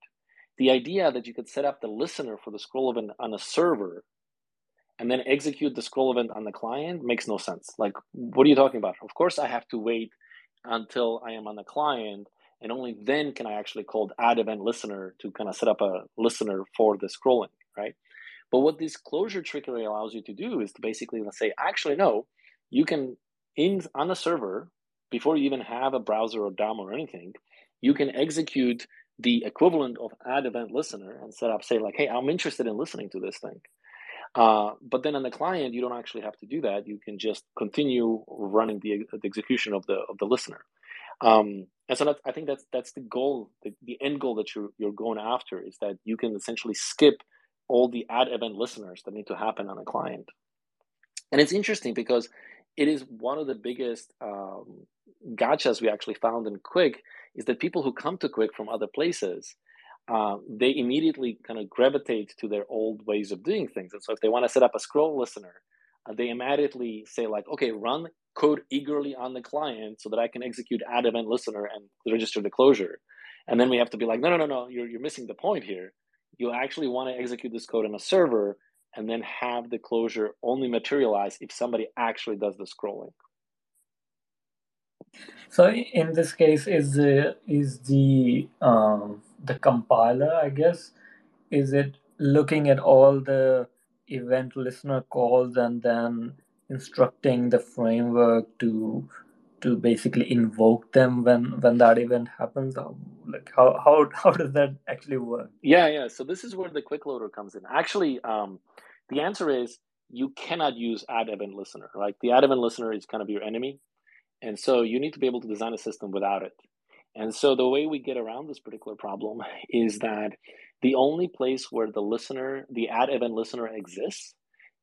The idea that you could set up the listener for the scroll event on a server and then execute the scroll event on the client makes no sense. Like, what are you talking about? Of course, I have to wait until I am on the client, and only then can I actually call add event listener to kind of set up a listener for the scrolling, right? But what this closure trickery allows you to do is to basically let's say, actually, no, you can in on a server before you even have a browser or DOM or anything, you can execute the equivalent of add event listener and set up, say like, hey, I'm interested in listening to this thing. Uh, but then on the client, you don't actually have to do that. You can just continue running the, the execution of the of the listener. Um, and so I think that's that's the goal, the, the end goal that you're you're going after is that you can essentially skip all the add event listeners that need to happen on a client. And it's interesting because it is one of the biggest um, gotchas we actually found in Qwik is that people who come to Qwik from other places, uh, they immediately kind of gravitate to their old ways of doing things. And so if they want to set up a scroll listener, uh, they immediately say like, okay, run code eagerly on the client so that I can execute add event listener and register the closure. And then we have to be like, no, no, no, no, you're, you're missing the point here. You actually want to execute this code on a server and then have the closure only materialize if somebody actually does the scrolling. So in this case, is the is the um, the compiler, I guess, is it looking at all the event listener calls and then instructing the framework to to basically invoke them when when that event happens? Like how how how does that actually work? Yeah yeah. So this is where the Qwik loader comes in. Actually um the answer is you cannot use add event listener. Like the add event listener is kind of your enemy and so you need to be able to design a system without it. And so the way we get around this particular problem is that the only place where the listener the add event listener exists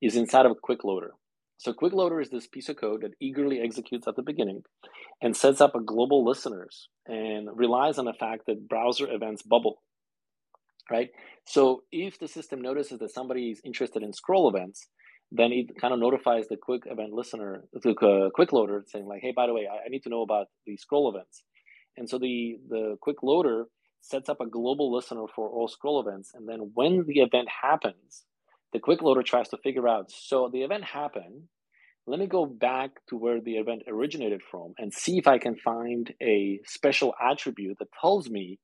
is inside of a Qwik loader so Qwik loader is this piece of code that eagerly executes at the beginning and sets up a global listeners and relies on the fact that browser events bubble right? So if the system notices that somebody is interested in scroll events, then it kind of notifies the Qwik event listener, the uh, Qwik loader, saying like, "Hey, by the way, I, need to know about the scroll events." And so the the Qwik loader sets up a global listener for all scroll events, and then when the event happens, the Qwik loader tries to figure out. So the event happened. Let me go back to where the event originated from and see if I can find a special attribute that tells me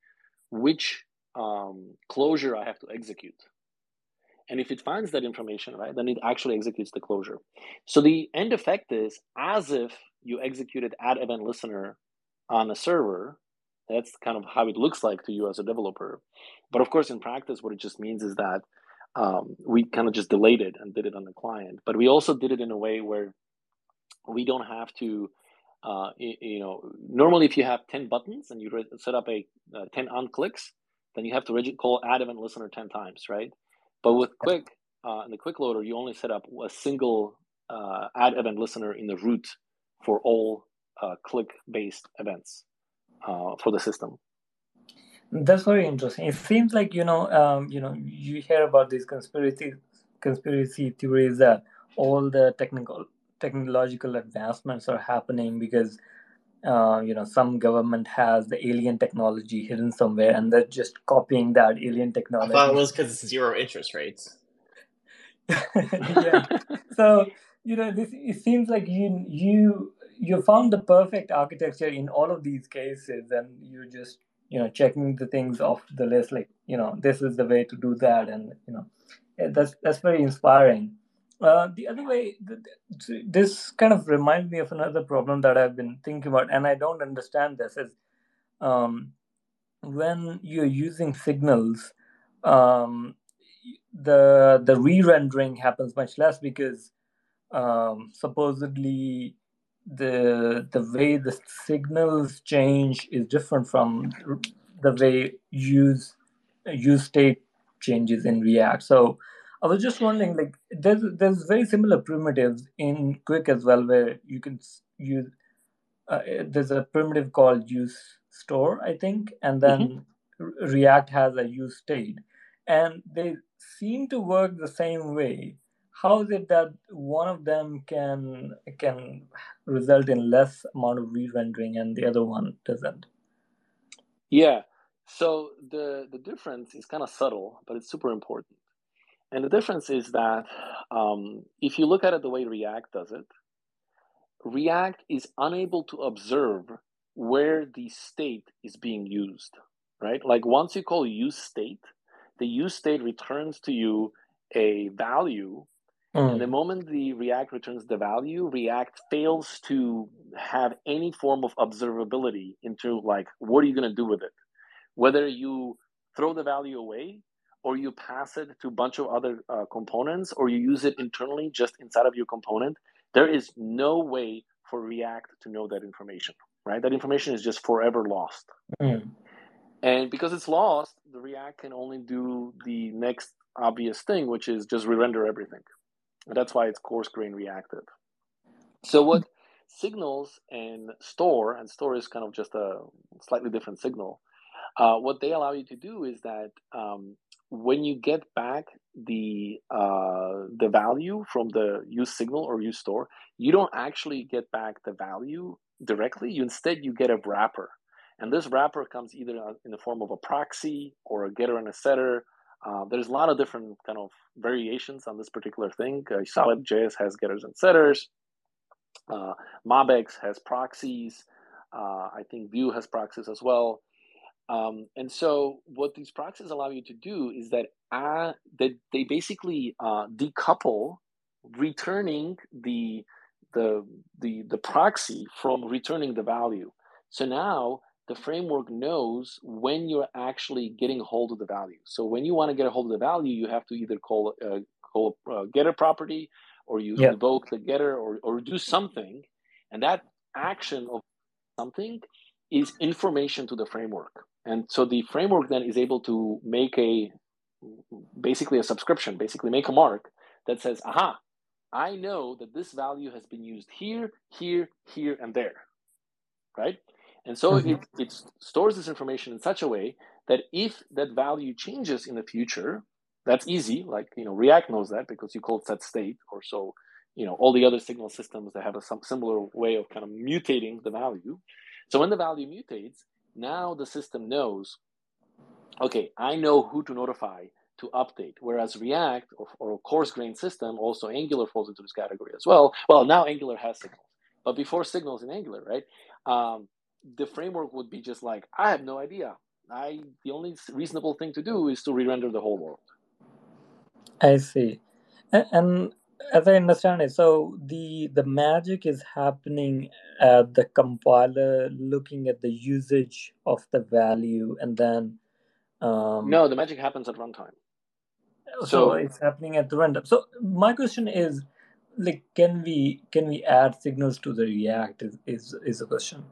which um, closure I have to execute. And if it finds that information, right, then it actually executes the closure. So the end effect is as if you executed add event listener on a server. That's kind of how it looks like to you as a developer. But of course, in practice, what it just means is that um, we kind of just delayed it and did it on the client. But we also did it in a way where we don't have to uh, you, know, normally if you have 10 buttons and you set up a uh, 10 on clicks, then you have to call add event listener 10 times, right? But with Qwik uh, in the Qwik loader, you only set up a single uh, add event listener in the root for all uh, click based events. uh, for the system. That's very interesting. It seems like you know, um, you know, you hear about these conspiracy conspiracy theories that all the technical technological advancements are happening because uh, you know some government has the alien technology hidden somewhere and they're just copying that alien technology. I thought it was because it's zero interest rates. yeah. so you know, this it seems like you you you found the perfect architecture in all of these cases, and you're just you know checking the things off the list, like you know this is the way to do that, and you know that's that's very inspiring. Uh, the other way, this kind of reminds me of another problem that I've been thinking about, and I don't understand this is um, when you're using signals, um, the the re-rendering happens much less because um, supposedly the the way the signals change is different from the way use use state changes in React. So I was just wondering, like, there's there's very similar primitives in Qwik as well, where you can use. Uh, there's a primitive called use store, I think, and then mm-hmm. React has a use state, and they seem to work the same way. How is it that one of them can can result in less amount of re-rendering and the other one doesn't? Yeah. So the the difference is kind of subtle, but it's super important. And the difference is that um, if you look at it the way React does it, React is unable to observe where the state is being used, right? Like once you call use state, the use state returns to you a value. Mm. And the moment the React returns the value, React fails to have any form of observability into like, what are you going to do with it? Whether you throw the value away or you pass it to a bunch of other uh, components, or you use it internally just inside of your component, there is no way for React to know that information, right? That information is just forever lost. Mm. And because it's lost, the React can only do the next obvious thing, which is just re-render everything. And that's why it's coarse grain reactive. So what signals and store, and store is kind of just a slightly different signal. Uh, what they allow you to do is that um, when you get back the uh, the value from the use signal or use store, you don't actually get back the value directly. You instead you get a wrapper, and this wrapper comes either in the form of a proxy or a getter and a setter. Uh, there's a lot of different kind of variations on this particular thing. Uh, Solid.js has getters and setters. Uh, MobX has proxies. Uh, I think Vue has proxies as well. Um, and so, what these proxies allow you to do is that uh, that they basically uh, decouple returning the the the the proxy from returning the value. So now the framework knows when you're actually getting a hold of the value. So when you want to get a hold of the value, you have to either call uh, call a getter property, or you yeah. invoke the getter, or or do something, and that action of something is information to the framework. And so the framework then is able to make a basically a subscription, basically make a mark that says, aha, I know that this value has been used here, here, here, and there. Right? And so mm-hmm. it, it stores this information in such a way that if that value changes in the future, that's easy. Like, you know, React knows that because you call it set state or so, you know, all the other signal systems that have a some similar way of kind of mutating the value. So when the value mutates, now the system knows, okay, I know who to notify to update. Whereas React or, or coarse grain system, also Angular falls into this category as well. Well, now Angular has signals, but before signals in Angular, right? Um, the framework would be just like, I have no idea. I the only reasonable thing to do is to re-render the whole world. I see, and as I understand it, so the the magic is happening at the compiler looking at the usage of the value, and then um, no, the magic happens at runtime. So, so it's happening at the runtime. So my question is, like, can we can we add signals to the React? Is is is a question.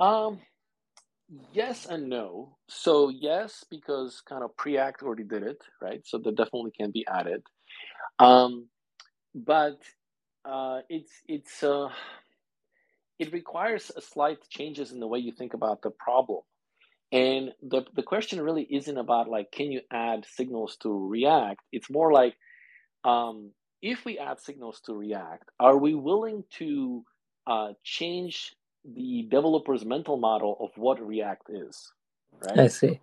Um, yes and no. So yes, because kind of Preact already did it, right? So that definitely can be added. Um, but uh, it's it's uh, it requires a slight changes in the way you think about the problem. And the, the question really isn't about like, can you add signals to React? It's more like, um, if we add signals to React, are we willing to uh, change the developer's mental model of what React is? Right. I see.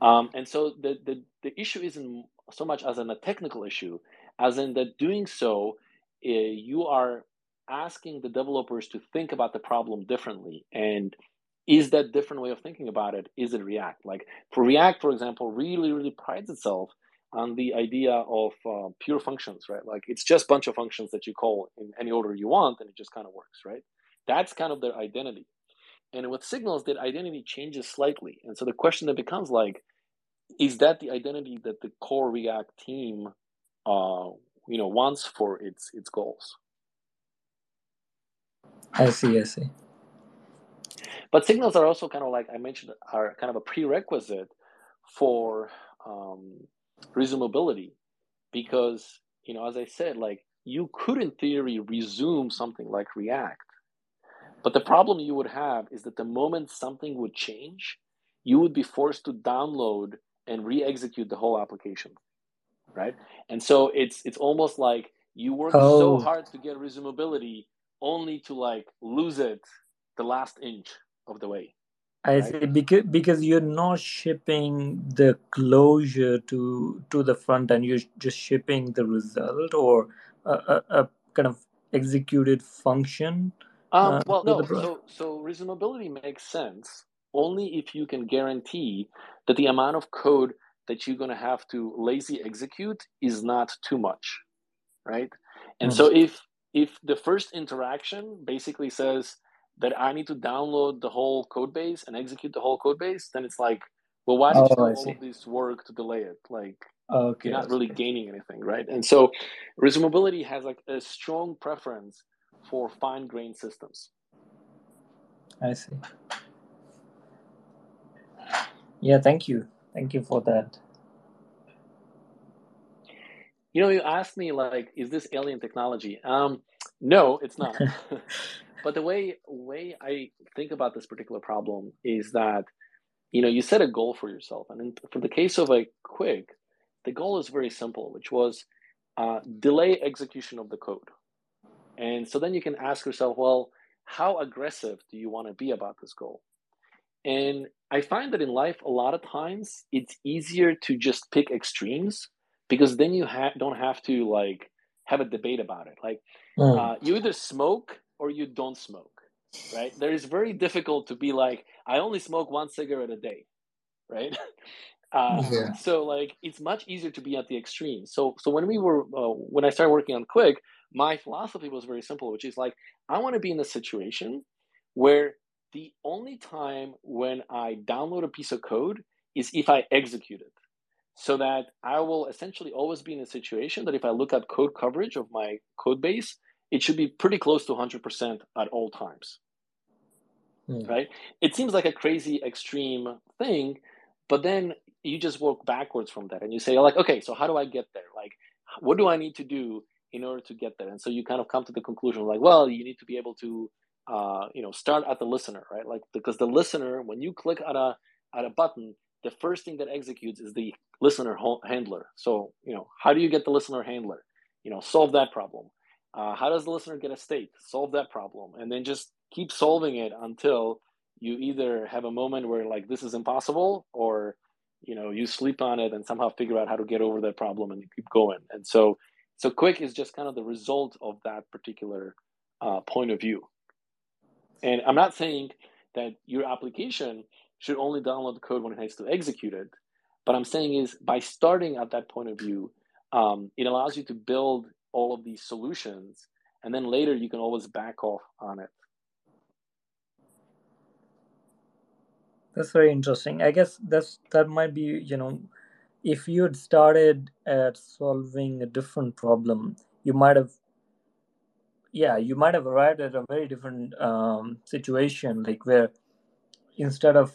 Um, and so the, the, the issue isn't so much as in a technical issue, as in that doing so, uh, you are asking the developers to think about the problem differently. And is that different way of thinking about it? Is it React? Like for React, for example, really, really prides itself on the idea of uh, pure functions, right? Like it's just a bunch of functions that you call in any order you want, and it just kind of works, right? That's kind of their identity. And with signals, that identity changes slightly. And so the question that becomes like, is that the identity that the core React team, uh, you know, wants for its its goals? I see. I see. But signals are also kind of like I mentioned are kind of a prerequisite for um, resumability because you know as I said like you could in theory resume something like React, but the problem you would have is that the moment something would change, you would be forced to download and re-execute the whole application, right? And so it's it's almost like you work oh. so hard to get resumability only to like lose it the last inch of the way. I right? see because because you're not shipping the closure to to the front end. You're just shipping the result or a, a, a kind of executed function. Um, uh, well, no. So so resumability makes sense only if you can guarantee that the amount of code that you're going to have to lazy execute is not too much, right? And mm-hmm. so if if the first interaction basically says that I need to download the whole code base and execute the whole code base, then it's like, well, why did oh, you do all this work to delay it? Like, okay, you're not really okay. gaining anything, right? And so, resumability has like a strong preference for fine grained systems. I see. Yeah, thank you. Thank you for that. You know, you asked me like, is this alien technology? Um, no, it's not. but the way way I think about this particular problem is that, you know, you set a goal for yourself, and in, for the case of a Qwik, the goal is very simple, which was uh, delay execution of the code. And so then you can ask yourself, well, how aggressive do you want to be about this goal? And I find that in life, a lot of times it's easier to just pick extremes because then you ha- don't have to like have a debate about it. Like mm. uh, you either smoke or you don't smoke, right? There is very difficult to be like, I only smoke one cigarette a day, right? Uh, yeah. So like it's much easier to be at the extreme. So so when we were uh, when I started working on Qwik, my philosophy was very simple, which is like I want to be in a situation where the only time when I download a piece of code is if I execute it. So that I will essentially always be in a situation that if I look at code coverage of my code base, it should be pretty close to 100% at all times. Mm. Right? It seems like a crazy extreme thing, but then you just work backwards from that and you say, like, okay, so how do I get there? Like, what do I need to do in order to get there? And so you kind of come to the conclusion, like, well, you need to be able to uh, you know start at the listener right? Like because the listener when you click at a at a button the first thing that executes is the listener handler. So you know how do you get the listener handler? You know solve that problem. Uh, how does the listener get a state solve that problem. And then just keep solving it until you either have a moment where like this is impossible or you know you sleep on it and somehow figure out how to get over that problem and keep going. And so so Qwik is just kind of the result of that particular uh, point of view and I'm not saying that your application should only download the code when it has to execute it. But I'm saying is by starting at that point of view, um, it allows you to build all of these solutions, and then later you can always back off on it. That's very interesting. I guess that's that might be you know, if you had started at solving a different problem, you might have yeah you might have arrived at a very different um, situation like where instead of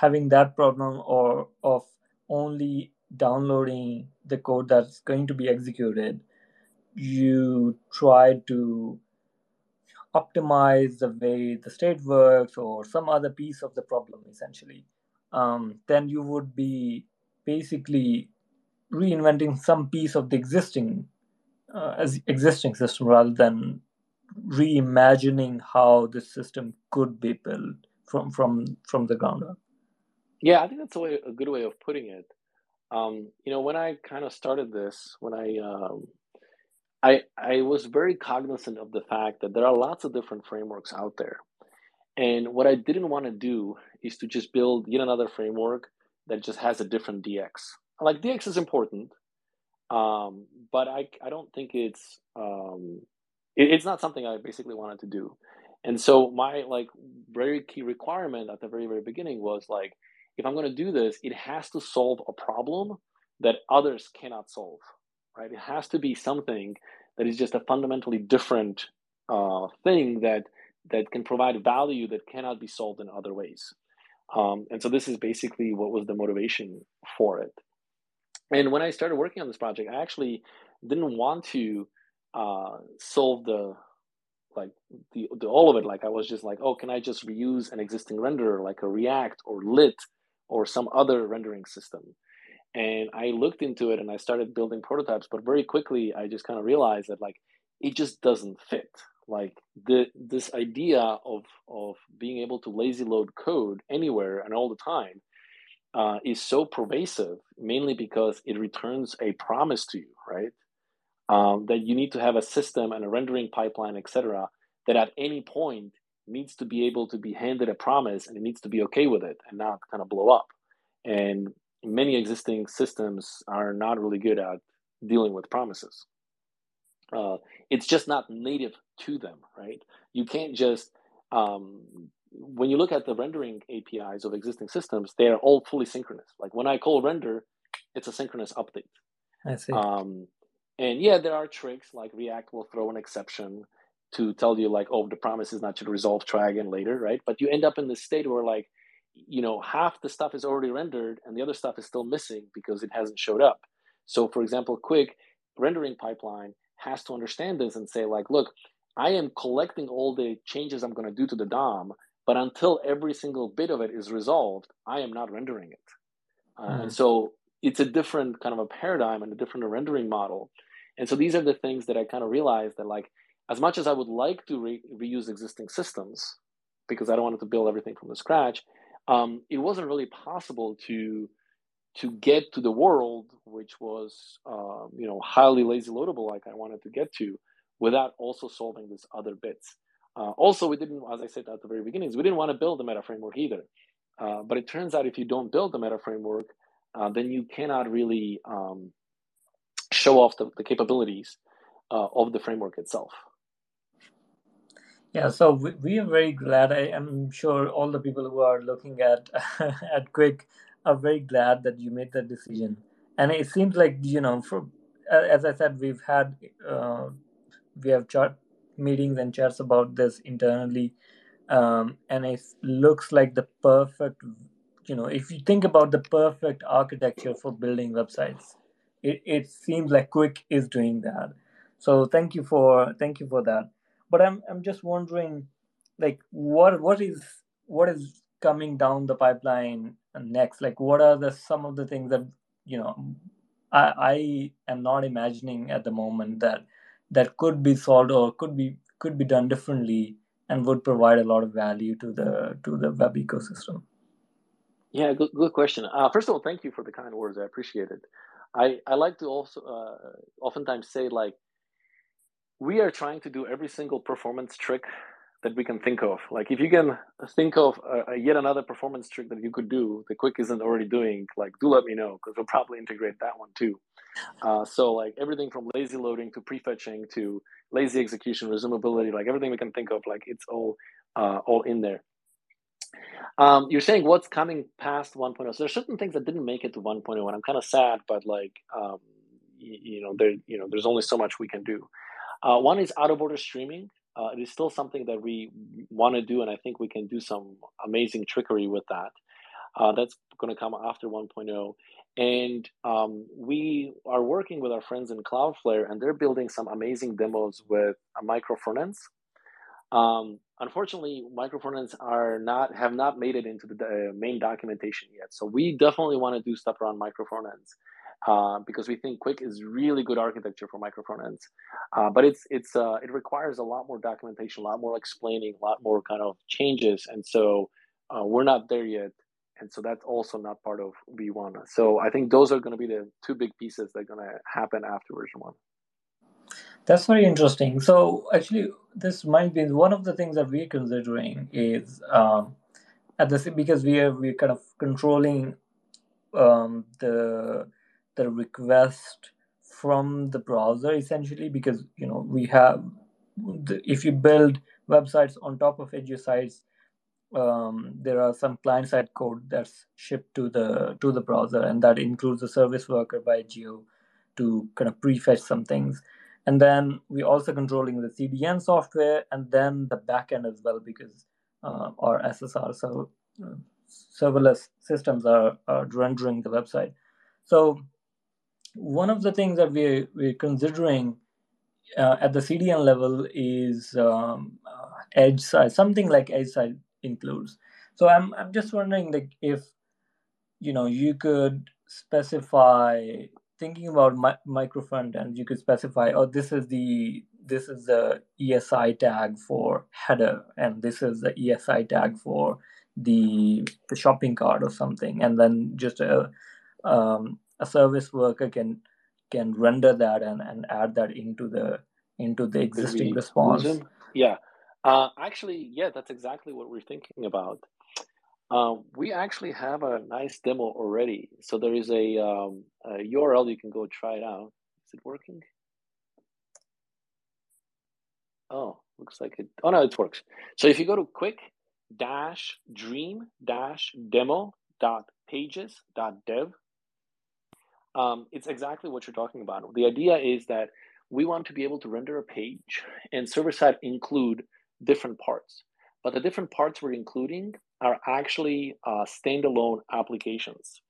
having that problem or of only downloading the code that's going to be executed you try to optimize the way the state works or some other piece of the problem essentially um, then you would be basically reinventing some piece of the existing uh, as existing system rather than reimagining how the system could be built from from from the ground up yeah i think that's a, way, a good way of putting it um, you know when i kind of started this when i um, I, I was very cognizant of the fact that there are lots of different frameworks out there. And what I didn't want to do is to just build yet another framework that just has a different DX. Like DX is important, um, but I, I don't think it's um, it, it's not something I basically wanted to do. And so my like very key requirement at the very very beginning was like if I'm going to do this, it has to solve a problem that others cannot solve right? It has to be something that is just a fundamentally different uh, thing that that can provide value that cannot be solved in other ways. Um, and so this is basically what was the motivation for it. And when I started working on this project, I actually didn't want to uh, solve the like the, the all of it. Like I was just like, oh, can I just reuse an existing renderer like a React or Lit or some other rendering system? and i looked into it and i started building prototypes but very quickly i just kind of realized that like it just doesn't fit like the this idea of of being able to lazy load code anywhere and all the time uh, is so pervasive mainly because it returns a promise to you right um, that you need to have a system and a rendering pipeline etc that at any point needs to be able to be handed a promise and it needs to be okay with it and not kind of blow up and many existing systems are not really good at dealing with promises. Uh, it's just not native to them, right? You can't just um, when you look at the rendering APIs of existing systems, they are all fully synchronous. Like when I call render, it's a synchronous update. I see. Um, and yeah, there are tricks like React will throw an exception to tell you like, oh, the promise is not to resolve try again later, right? But you end up in this state where like you know half the stuff is already rendered and the other stuff is still missing because it hasn't showed up so for example Qwik rendering pipeline has to understand this and say like look i am collecting all the changes i'm going to do to the dom but until every single bit of it is resolved i am not rendering it uh, mm. and so it's a different kind of a paradigm and a different rendering model and so these are the things that i kind of realized that like as much as i would like to re- reuse existing systems because i don't want to build everything from the scratch um, it wasn't really possible to to get to the world which was uh, you know highly lazy loadable like I wanted to get to without also solving these other bits. Uh, also, we didn't, as I said at the very beginnings, we didn't want to build a meta framework either. Uh, but it turns out if you don't build the meta framework, uh, then you cannot really um, show off the, the capabilities uh, of the framework itself. Yeah, so we, we are very glad. I am sure all the people who are looking at at Qwik are very glad that you made that decision. And it seems like you know, for as I said, we've had uh, we have chat meetings and chats about this internally, um, and it looks like the perfect. You know, if you think about the perfect architecture for building websites, it, it seems like Qwik is doing that. So thank you for thank you for that but i'm i'm just wondering like what what is what is coming down the pipeline next like what are the some of the things that you know i i am not imagining at the moment that that could be solved or could be could be done differently and would provide a lot of value to the to the web ecosystem? Yeah good, good question. Uh, first of all thank you for the kind words. I appreciate it. I i like to also uh, oftentimes say like we are trying to do every single performance trick that we can think of. Like if you can think of a, a yet another performance trick that you could do, the Qwik isn't already doing, like do let me know because we'll probably integrate that one too. Uh, so like everything from lazy loading to prefetching to lazy execution, resumability, like everything we can think of, like it's all uh, all in there. Um, you're saying what's coming past 1.0. So there's certain things that didn't make it to 1.0, and I'm kind of sad, but like um, you, you know, there you know, there's only so much we can do. Uh, one is out of order streaming. Uh, it is still something that we want to do, and I think we can do some amazing trickery with that. Uh, that's going to come after 1.0. And um, we are working with our friends in Cloudflare, and they're building some amazing demos with a micro front. Um, unfortunately, micro frontends are not have not made it into the uh, main documentation yet. So we definitely want to do stuff around micro frontends uh, because we think Qwik is really good architecture for micro frontends. Uh, but it's it's uh, it requires a lot more documentation, a lot more explaining, a lot more kind of changes, and so uh, we're not there yet. And so that's also not part of V1. So I think those are going to be the two big pieces that are going to happen after version one. That's very interesting. So actually, this might be one of the things that we're considering is um, at the because we are we're kind of controlling um, the the request from the browser essentially because you know we have the, if you build websites on top of Edge sites um, there are some client-side code that's shipped to the to the browser, and that includes the service worker by Geo to kind of prefetch some things. And then we're also controlling the CDN software, and then the backend as well, because uh, our SSR so uh, serverless systems are, are rendering the website. So one of the things that we're, we're considering uh, at the CDN level is um, uh, edge side, something like edge side includes. So I'm I'm just wondering like if you know you could specify thinking about mi- micro front end you could specify oh this is the this is the ESI tag for header and this is the ESI tag for the the shopping cart or something and then just a um, a service worker can can render that and, and add that into the into the existing response yeah uh, actually, yeah, that's exactly what we're thinking about. Uh, we actually have a nice demo already. So there is a, um, a, URL you can go try it out. Is it working? Oh, looks like it. Oh no, it works. So if you go to qwik dash dream dash demo dot pages dot dev, um, it's exactly what you're talking about. The idea is that we want to be able to render a page and server side include different parts. But the different parts we're including are actually uh, standalone applications.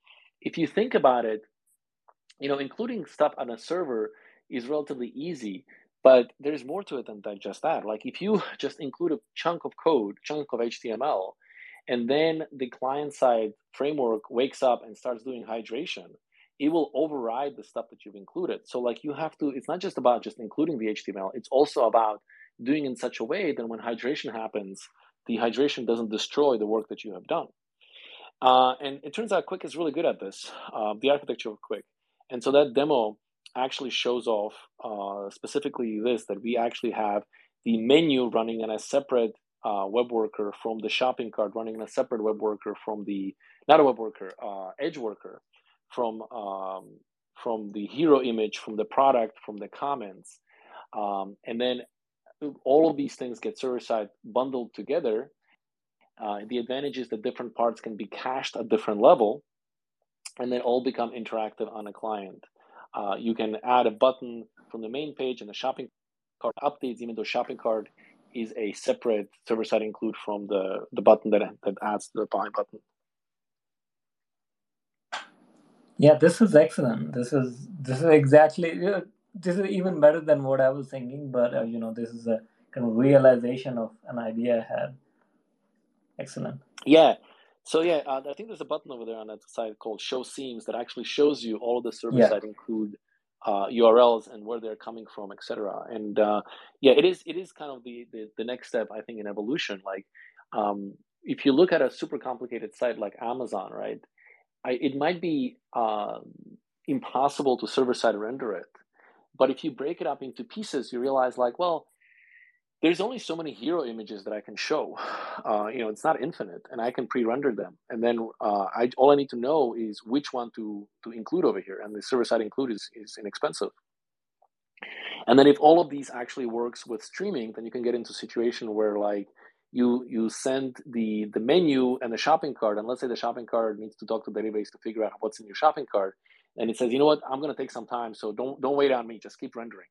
If you think about it, you know, including stuff on a server is relatively easy, but there's more to it than just that. Like if you just include a chunk of code, chunk of HTML, and then the client side framework wakes up and starts doing hydration, it will override the stuff that you've included. So like you have to, it's not just about just including the HTML, it's also about doing in such a way that when hydration happens, the hydration doesn't destroy the work that you have done. Uh, and it turns out Qwik is really good at this, uh, the architecture of Qwik. And so that demo actually shows off uh, specifically this that we actually have the menu running in a separate uh, web worker from the shopping cart, running in a separate web worker from the, not a web worker, uh, edge worker from, um, from the hero image, from the product, from the comments. Um, and then all of these things get server side bundled together. Uh, the advantage is that different parts can be cached at different level, and then all become interactive on a client. Uh, you can add a button from the main page, and the shopping cart updates, even though shopping cart is a separate server side include from the the button that that adds the buy button. Yeah, this is excellent. This is this is exactly this is even better than what I was thinking, but uh, you know, this is a kind of realization of an idea I had. Excellent. Yeah. So yeah, uh, I think there's a button over there on that side called Show Seams that actually shows you all of the server yeah. side include uh, URLs and where they're coming from, etc. And uh, yeah, it is it is kind of the, the, the next step I think in evolution. Like um, if you look at a super complicated site like Amazon, right? I, it might be um, impossible to server side render it but if you break it up into pieces, you realize like, well, there's only so many hero images that I can show. Uh, you know, it's not infinite, and I can pre-render them. And then uh, I, all I need to know is which one to to include over here. And the server-side include is, is inexpensive. And then if all of these actually works with streaming, then you can get into a situation where like you you send the the menu and the shopping cart, and let's say the shopping cart needs to talk to the database to figure out what's in your shopping cart and it says, you know what, I'm going to take some time, so don't don't wait on me, just keep rendering.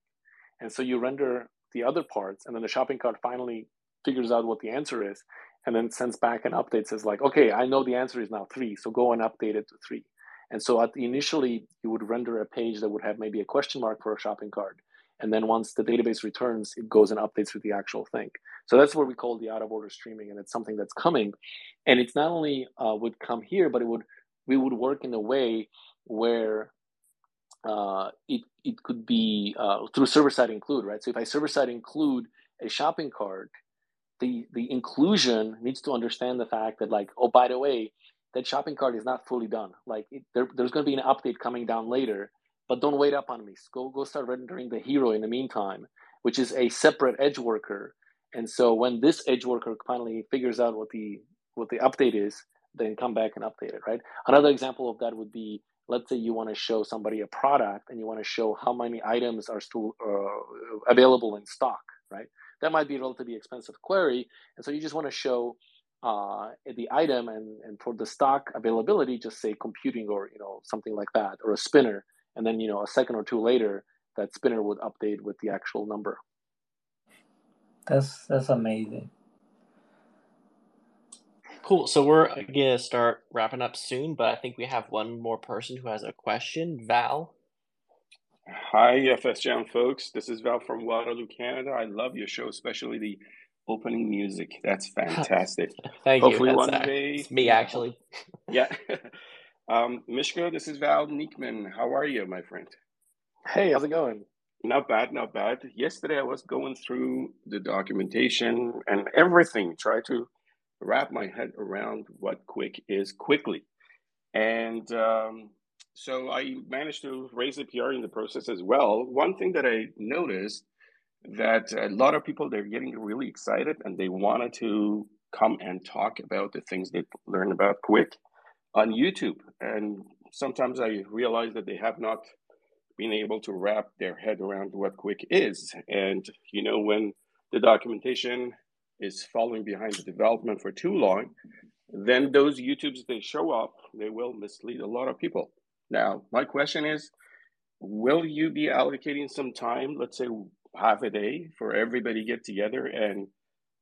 And so you render the other parts, and then the shopping cart finally figures out what the answer is, and then sends back an update says like, okay, I know the answer is now three, so go and update it to three. And so at initially, you would render a page that would have maybe a question mark for a shopping cart, and then once the database returns, it goes and updates with the actual thing. So that's what we call the out of order streaming, and it's something that's coming. And it's not only uh, would come here, but it would we would work in a way where uh, it it could be uh, through server side include, right? So if I server side include a shopping cart, the the inclusion needs to understand the fact that like, oh, by the way, that shopping cart is not fully done. Like it, there, there's going to be an update coming down later, but don't wait up on me. Go go start rendering the hero in the meantime, which is a separate edge worker. And so when this edge worker finally figures out what the what the update is, then come back and update it, right? Another example of that would be let's say you want to show somebody a product and you want to show how many items are still uh, available in stock, right? That might be a relatively expensive query. And so you just want to show uh, the item and, and for the stock availability, just say computing or, you know, something like that, or a spinner. And then, you know, a second or two later, that spinner would update with the actual number. That's, that's amazing. Cool. So we're gonna start wrapping up soon, but I think we have one more person who has a question. Val. Hi, FSJam folks. This is Val from Waterloo, Canada. I love your show, especially the opening music. That's fantastic. Thank Hopefully you. Hopefully, one day. It's me, actually. yeah. um, Miško, this is Val Niekman. How are you, my friend? Hey, how's it going? Not bad, not bad. Yesterday, I was going through the documentation and everything, try to wrap my head around what Qwik is quickly. And um, so I managed to raise a PR in the process as well. One thing that I noticed that a lot of people they're getting really excited and they wanted to come and talk about the things they learn about Qwik on YouTube. And sometimes I realize that they have not been able to wrap their head around what Qwik is. And you know, when the documentation is following behind the development for too long, then those YouTubes they show up, they will mislead a lot of people. Now, my question is, will you be allocating some time, let's say half a day, for everybody get together and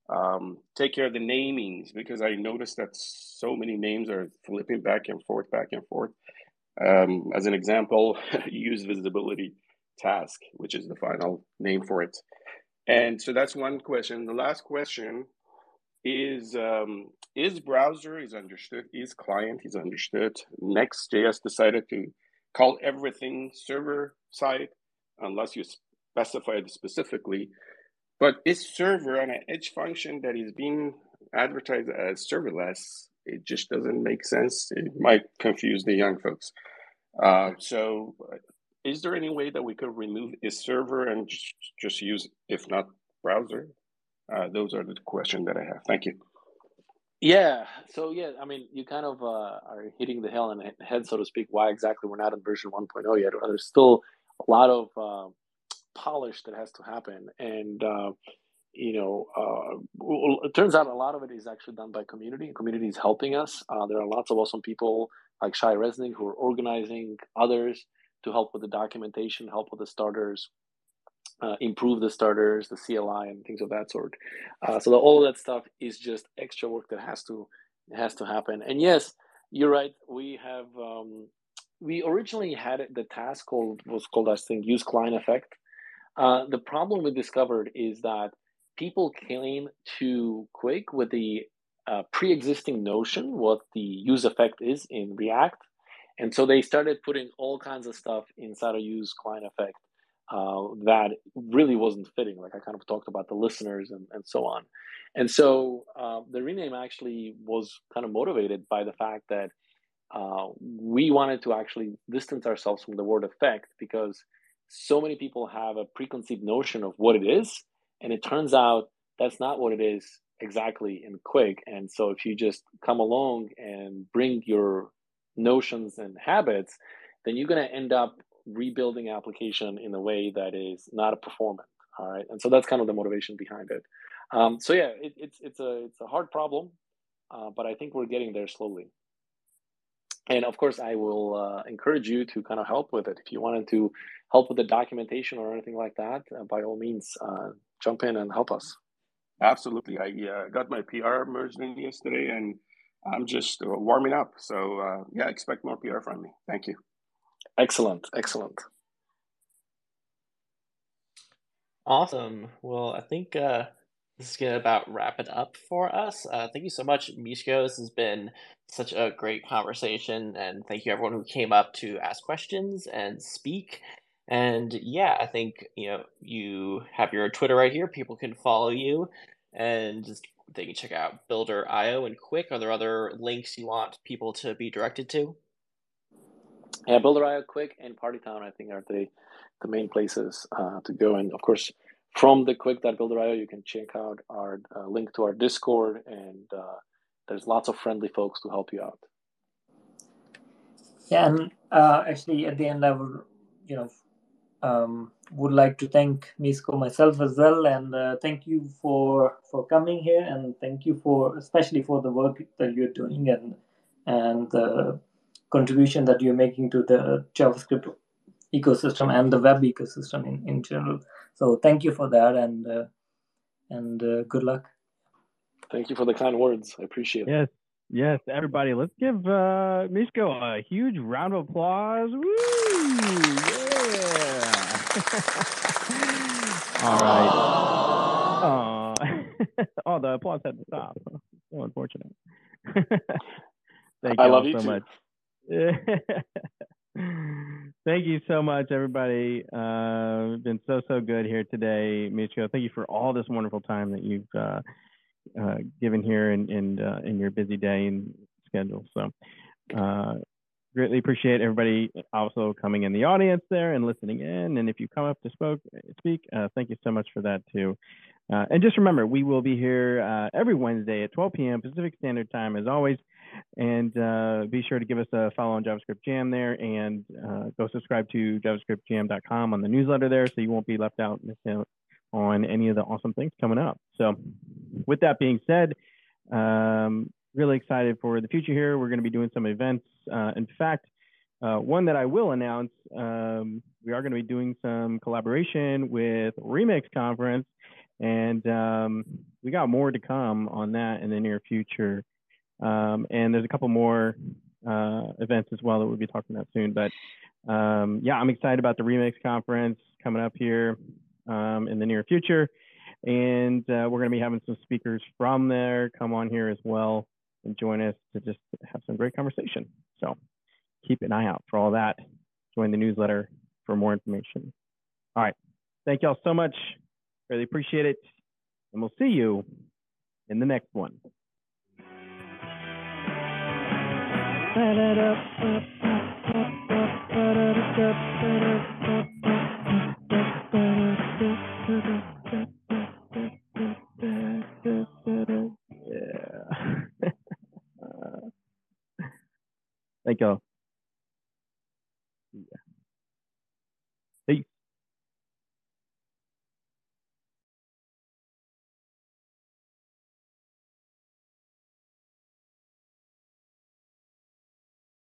um, take care of the namings? Because I noticed that so many names are flipping back and forth, back and forth. Um, as an example, use visibility task, which is the final name for it. And so that's one question. The last question is um, is browser is understood, is client is understood. Next.js decided to call everything server side unless you specify it specifically. But is server on an edge function that is being advertised as serverless? It just doesn't make sense. It might confuse the young folks. Uh, so is there any way that we could remove a server and just, just use, if not browser? Uh, those are the questions that I have. Thank you. Yeah. So yeah, I mean, you kind of uh, are hitting the hell on the head, so to speak. Why exactly we're not in version 1.0 yet? There's still a lot of uh, polish that has to happen, and uh, you know, uh, it turns out a lot of it is actually done by community. And Community is helping us. Uh, there are lots of awesome people like Shai Reznik who are organizing others to help with the documentation, help with the starters, uh, improve the starters, the CLI, and things of that sort. Uh, so the, all of that stuff is just extra work that has to has to happen. And yes, you're right. We have um, we originally had the task called was called I think use client effect. Uh, the problem we discovered is that people came to Qwik with the uh, pre-existing notion what the use effect is in React, and so they started putting all kinds of stuff inside a use client effect uh, that really wasn't fitting. Like I kind of talked about the listeners and, and so on. And so uh, the rename actually was kind of motivated by the fact that uh, we wanted to actually distance ourselves from the word effect because so many people have a preconceived notion of what it is. And it turns out that's not what it is exactly in Qwik. And so if you just come along and bring your notions and habits, then you're going to end up rebuilding application in a way that is not a performant. All right, and so that's kind of the motivation behind it. Um, so yeah, it, it's it's a it's a hard problem, uh, but I think we're getting there slowly. And of course, I will uh, encourage you to kind of help with it. If you wanted to help with the documentation or anything like that, uh, by all means, uh, jump in and help us. Absolutely, I uh, got my PR merged in yesterday, and I'm just uh, warming up. So yeah, expect more PR from me. Thank you. Excellent, excellent. Awesome. Well, I think uh, this is gonna about wrap it up for us. Uh, thank you so much, Miško. This has been such a great conversation, and thank you everyone who came up to ask questions and speak. And yeah, I think you know you have your Twitter right here. People can follow you, and just, they can check out Builder.io and Qwik. Are there other links you want people to be directed to? Yeah, Builder.io, Qwik, and Partytown. I think are the the main places uh, to go. And of course, from the qwik.builder.io, you can check out our uh, link to our Discord, and uh, there's lots of friendly folks to help you out. Yeah, and uh, actually, at the end, I would, you know, um, would like to thank Miško myself as well, and uh, thank you for for coming here, and thank you for especially for the work that you're doing and and the contribution that you're making to the JavaScript ecosystem and the web ecosystem in, in general. So thank you for that, and uh, and uh, good luck. Thank you for the kind words. I appreciate it. Yes, yes, everybody. Let's give uh, Miško a huge round of applause. Woo! Yeah. All right. Oh, oh, the applause had to stop. So unfortunate. Thank I you love all you so too. much. Thank you so much, everybody. Uh, been so so good here today, Miško. Thank you for all this wonderful time that you've uh, uh, given here in in, uh, in your busy day and schedule. So, uh, greatly appreciate everybody also coming in the audience there and listening in. And if you come up to spoke, speak, uh, thank you so much for that too. Uh, and just remember, we will be here uh, every Wednesday at 12 p.m. Pacific Standard Time, as always. And uh, be sure to give us a follow on JavaScript Jam there and uh, go subscribe to javascriptjam.com on the newsletter there so you won't be left out out on any of the awesome things coming up. So, with that being said, um, really excited for the future here. We're going to be doing some events. Uh, in fact, uh, one that I will announce, um, we are going to be doing some collaboration with Remix Conference, and um, we got more to come on that in the near future. Um, and there's a couple more uh, events as well that we'll be talking about soon. But um, yeah, I'm excited about the Remix Conference coming up here um, in the near future. And uh, we're going to be having some speakers from there come on here as well and join us to just have some great conversation. So keep an eye out for all that. Join the newsletter for more information. All right. Thank y'all so much. Really appreciate it. And we'll see you in the next one. Thank y'all. Yeah.